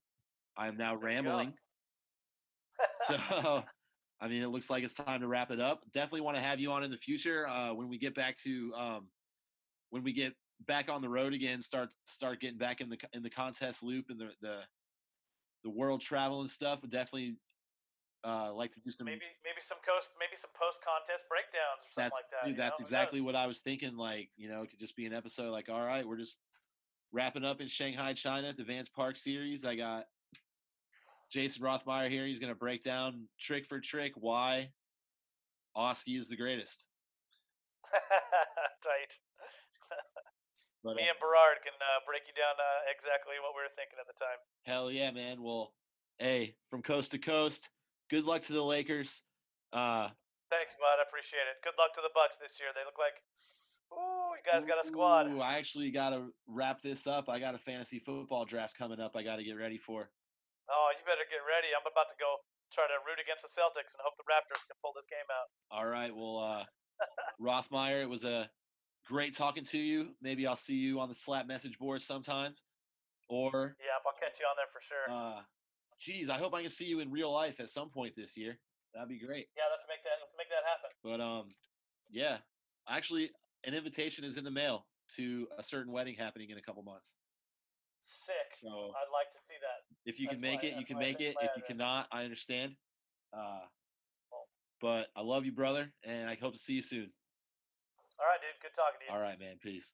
S2: I'm now
S3: There
S2: rambling. So, I mean, it looks like it's time to wrap it up. Definitely want to have you on in the future uh, when we get back to um, when we get back on the road again. Start start getting back in the in the contest loop and the the the world travel and stuff. Would definitely uh, like to do some.
S3: Maybe maybe some coast maybe some post contest breakdowns or something like that.
S2: dude, that's
S3: know?
S2: Exactly what I was thinking. Like you know, it could just be an episode. Like all right, we're just wrapping up in Shanghai, China, the Vans Park series. I got Jason Rothmeyer here. He's gonna break down trick for trick why Oski is the greatest.
S3: Tight.
S2: But
S3: Me
S2: uh,
S3: and Berard can uh, break you down uh, exactly what we were thinking at the time.
S2: Hell yeah, man. Well, hey, from coast to coast, good luck to the Lakers. Uh,
S3: Thanks, bud. I appreciate it. Good luck to the Bucks this year. They look like, ooh, you guys got a squad.
S2: ooh, I actually got to wrap this up. I got a fantasy football draft coming up. I got to get ready for.
S3: Oh, you better get ready. I'm about to go try to root against the Celtics and hope the Raptors can pull this game out.
S2: All right. Well, uh, Rothmeyer, it was a great talking to you. Maybe I'll see you on the Slap message board sometime. Or,
S3: yeah, I'll catch you on there for sure.
S2: uh, geez, I hope I can see you in real life at some point this year. That'd be great.
S3: yeah, let's make that. Let's make that happen.
S2: But um, yeah, actually, an invitation is in the mail to a certain wedding happening in a couple months.
S3: Sick.
S2: So
S3: I'd like to see that.
S2: if you can make
S3: why-
S2: it, you can make it. If you cannot, I understand. Uh, but I love you, brother, and I hope to see you soon.
S3: All right, dude. Good talking to you.
S2: All right, man. Peace.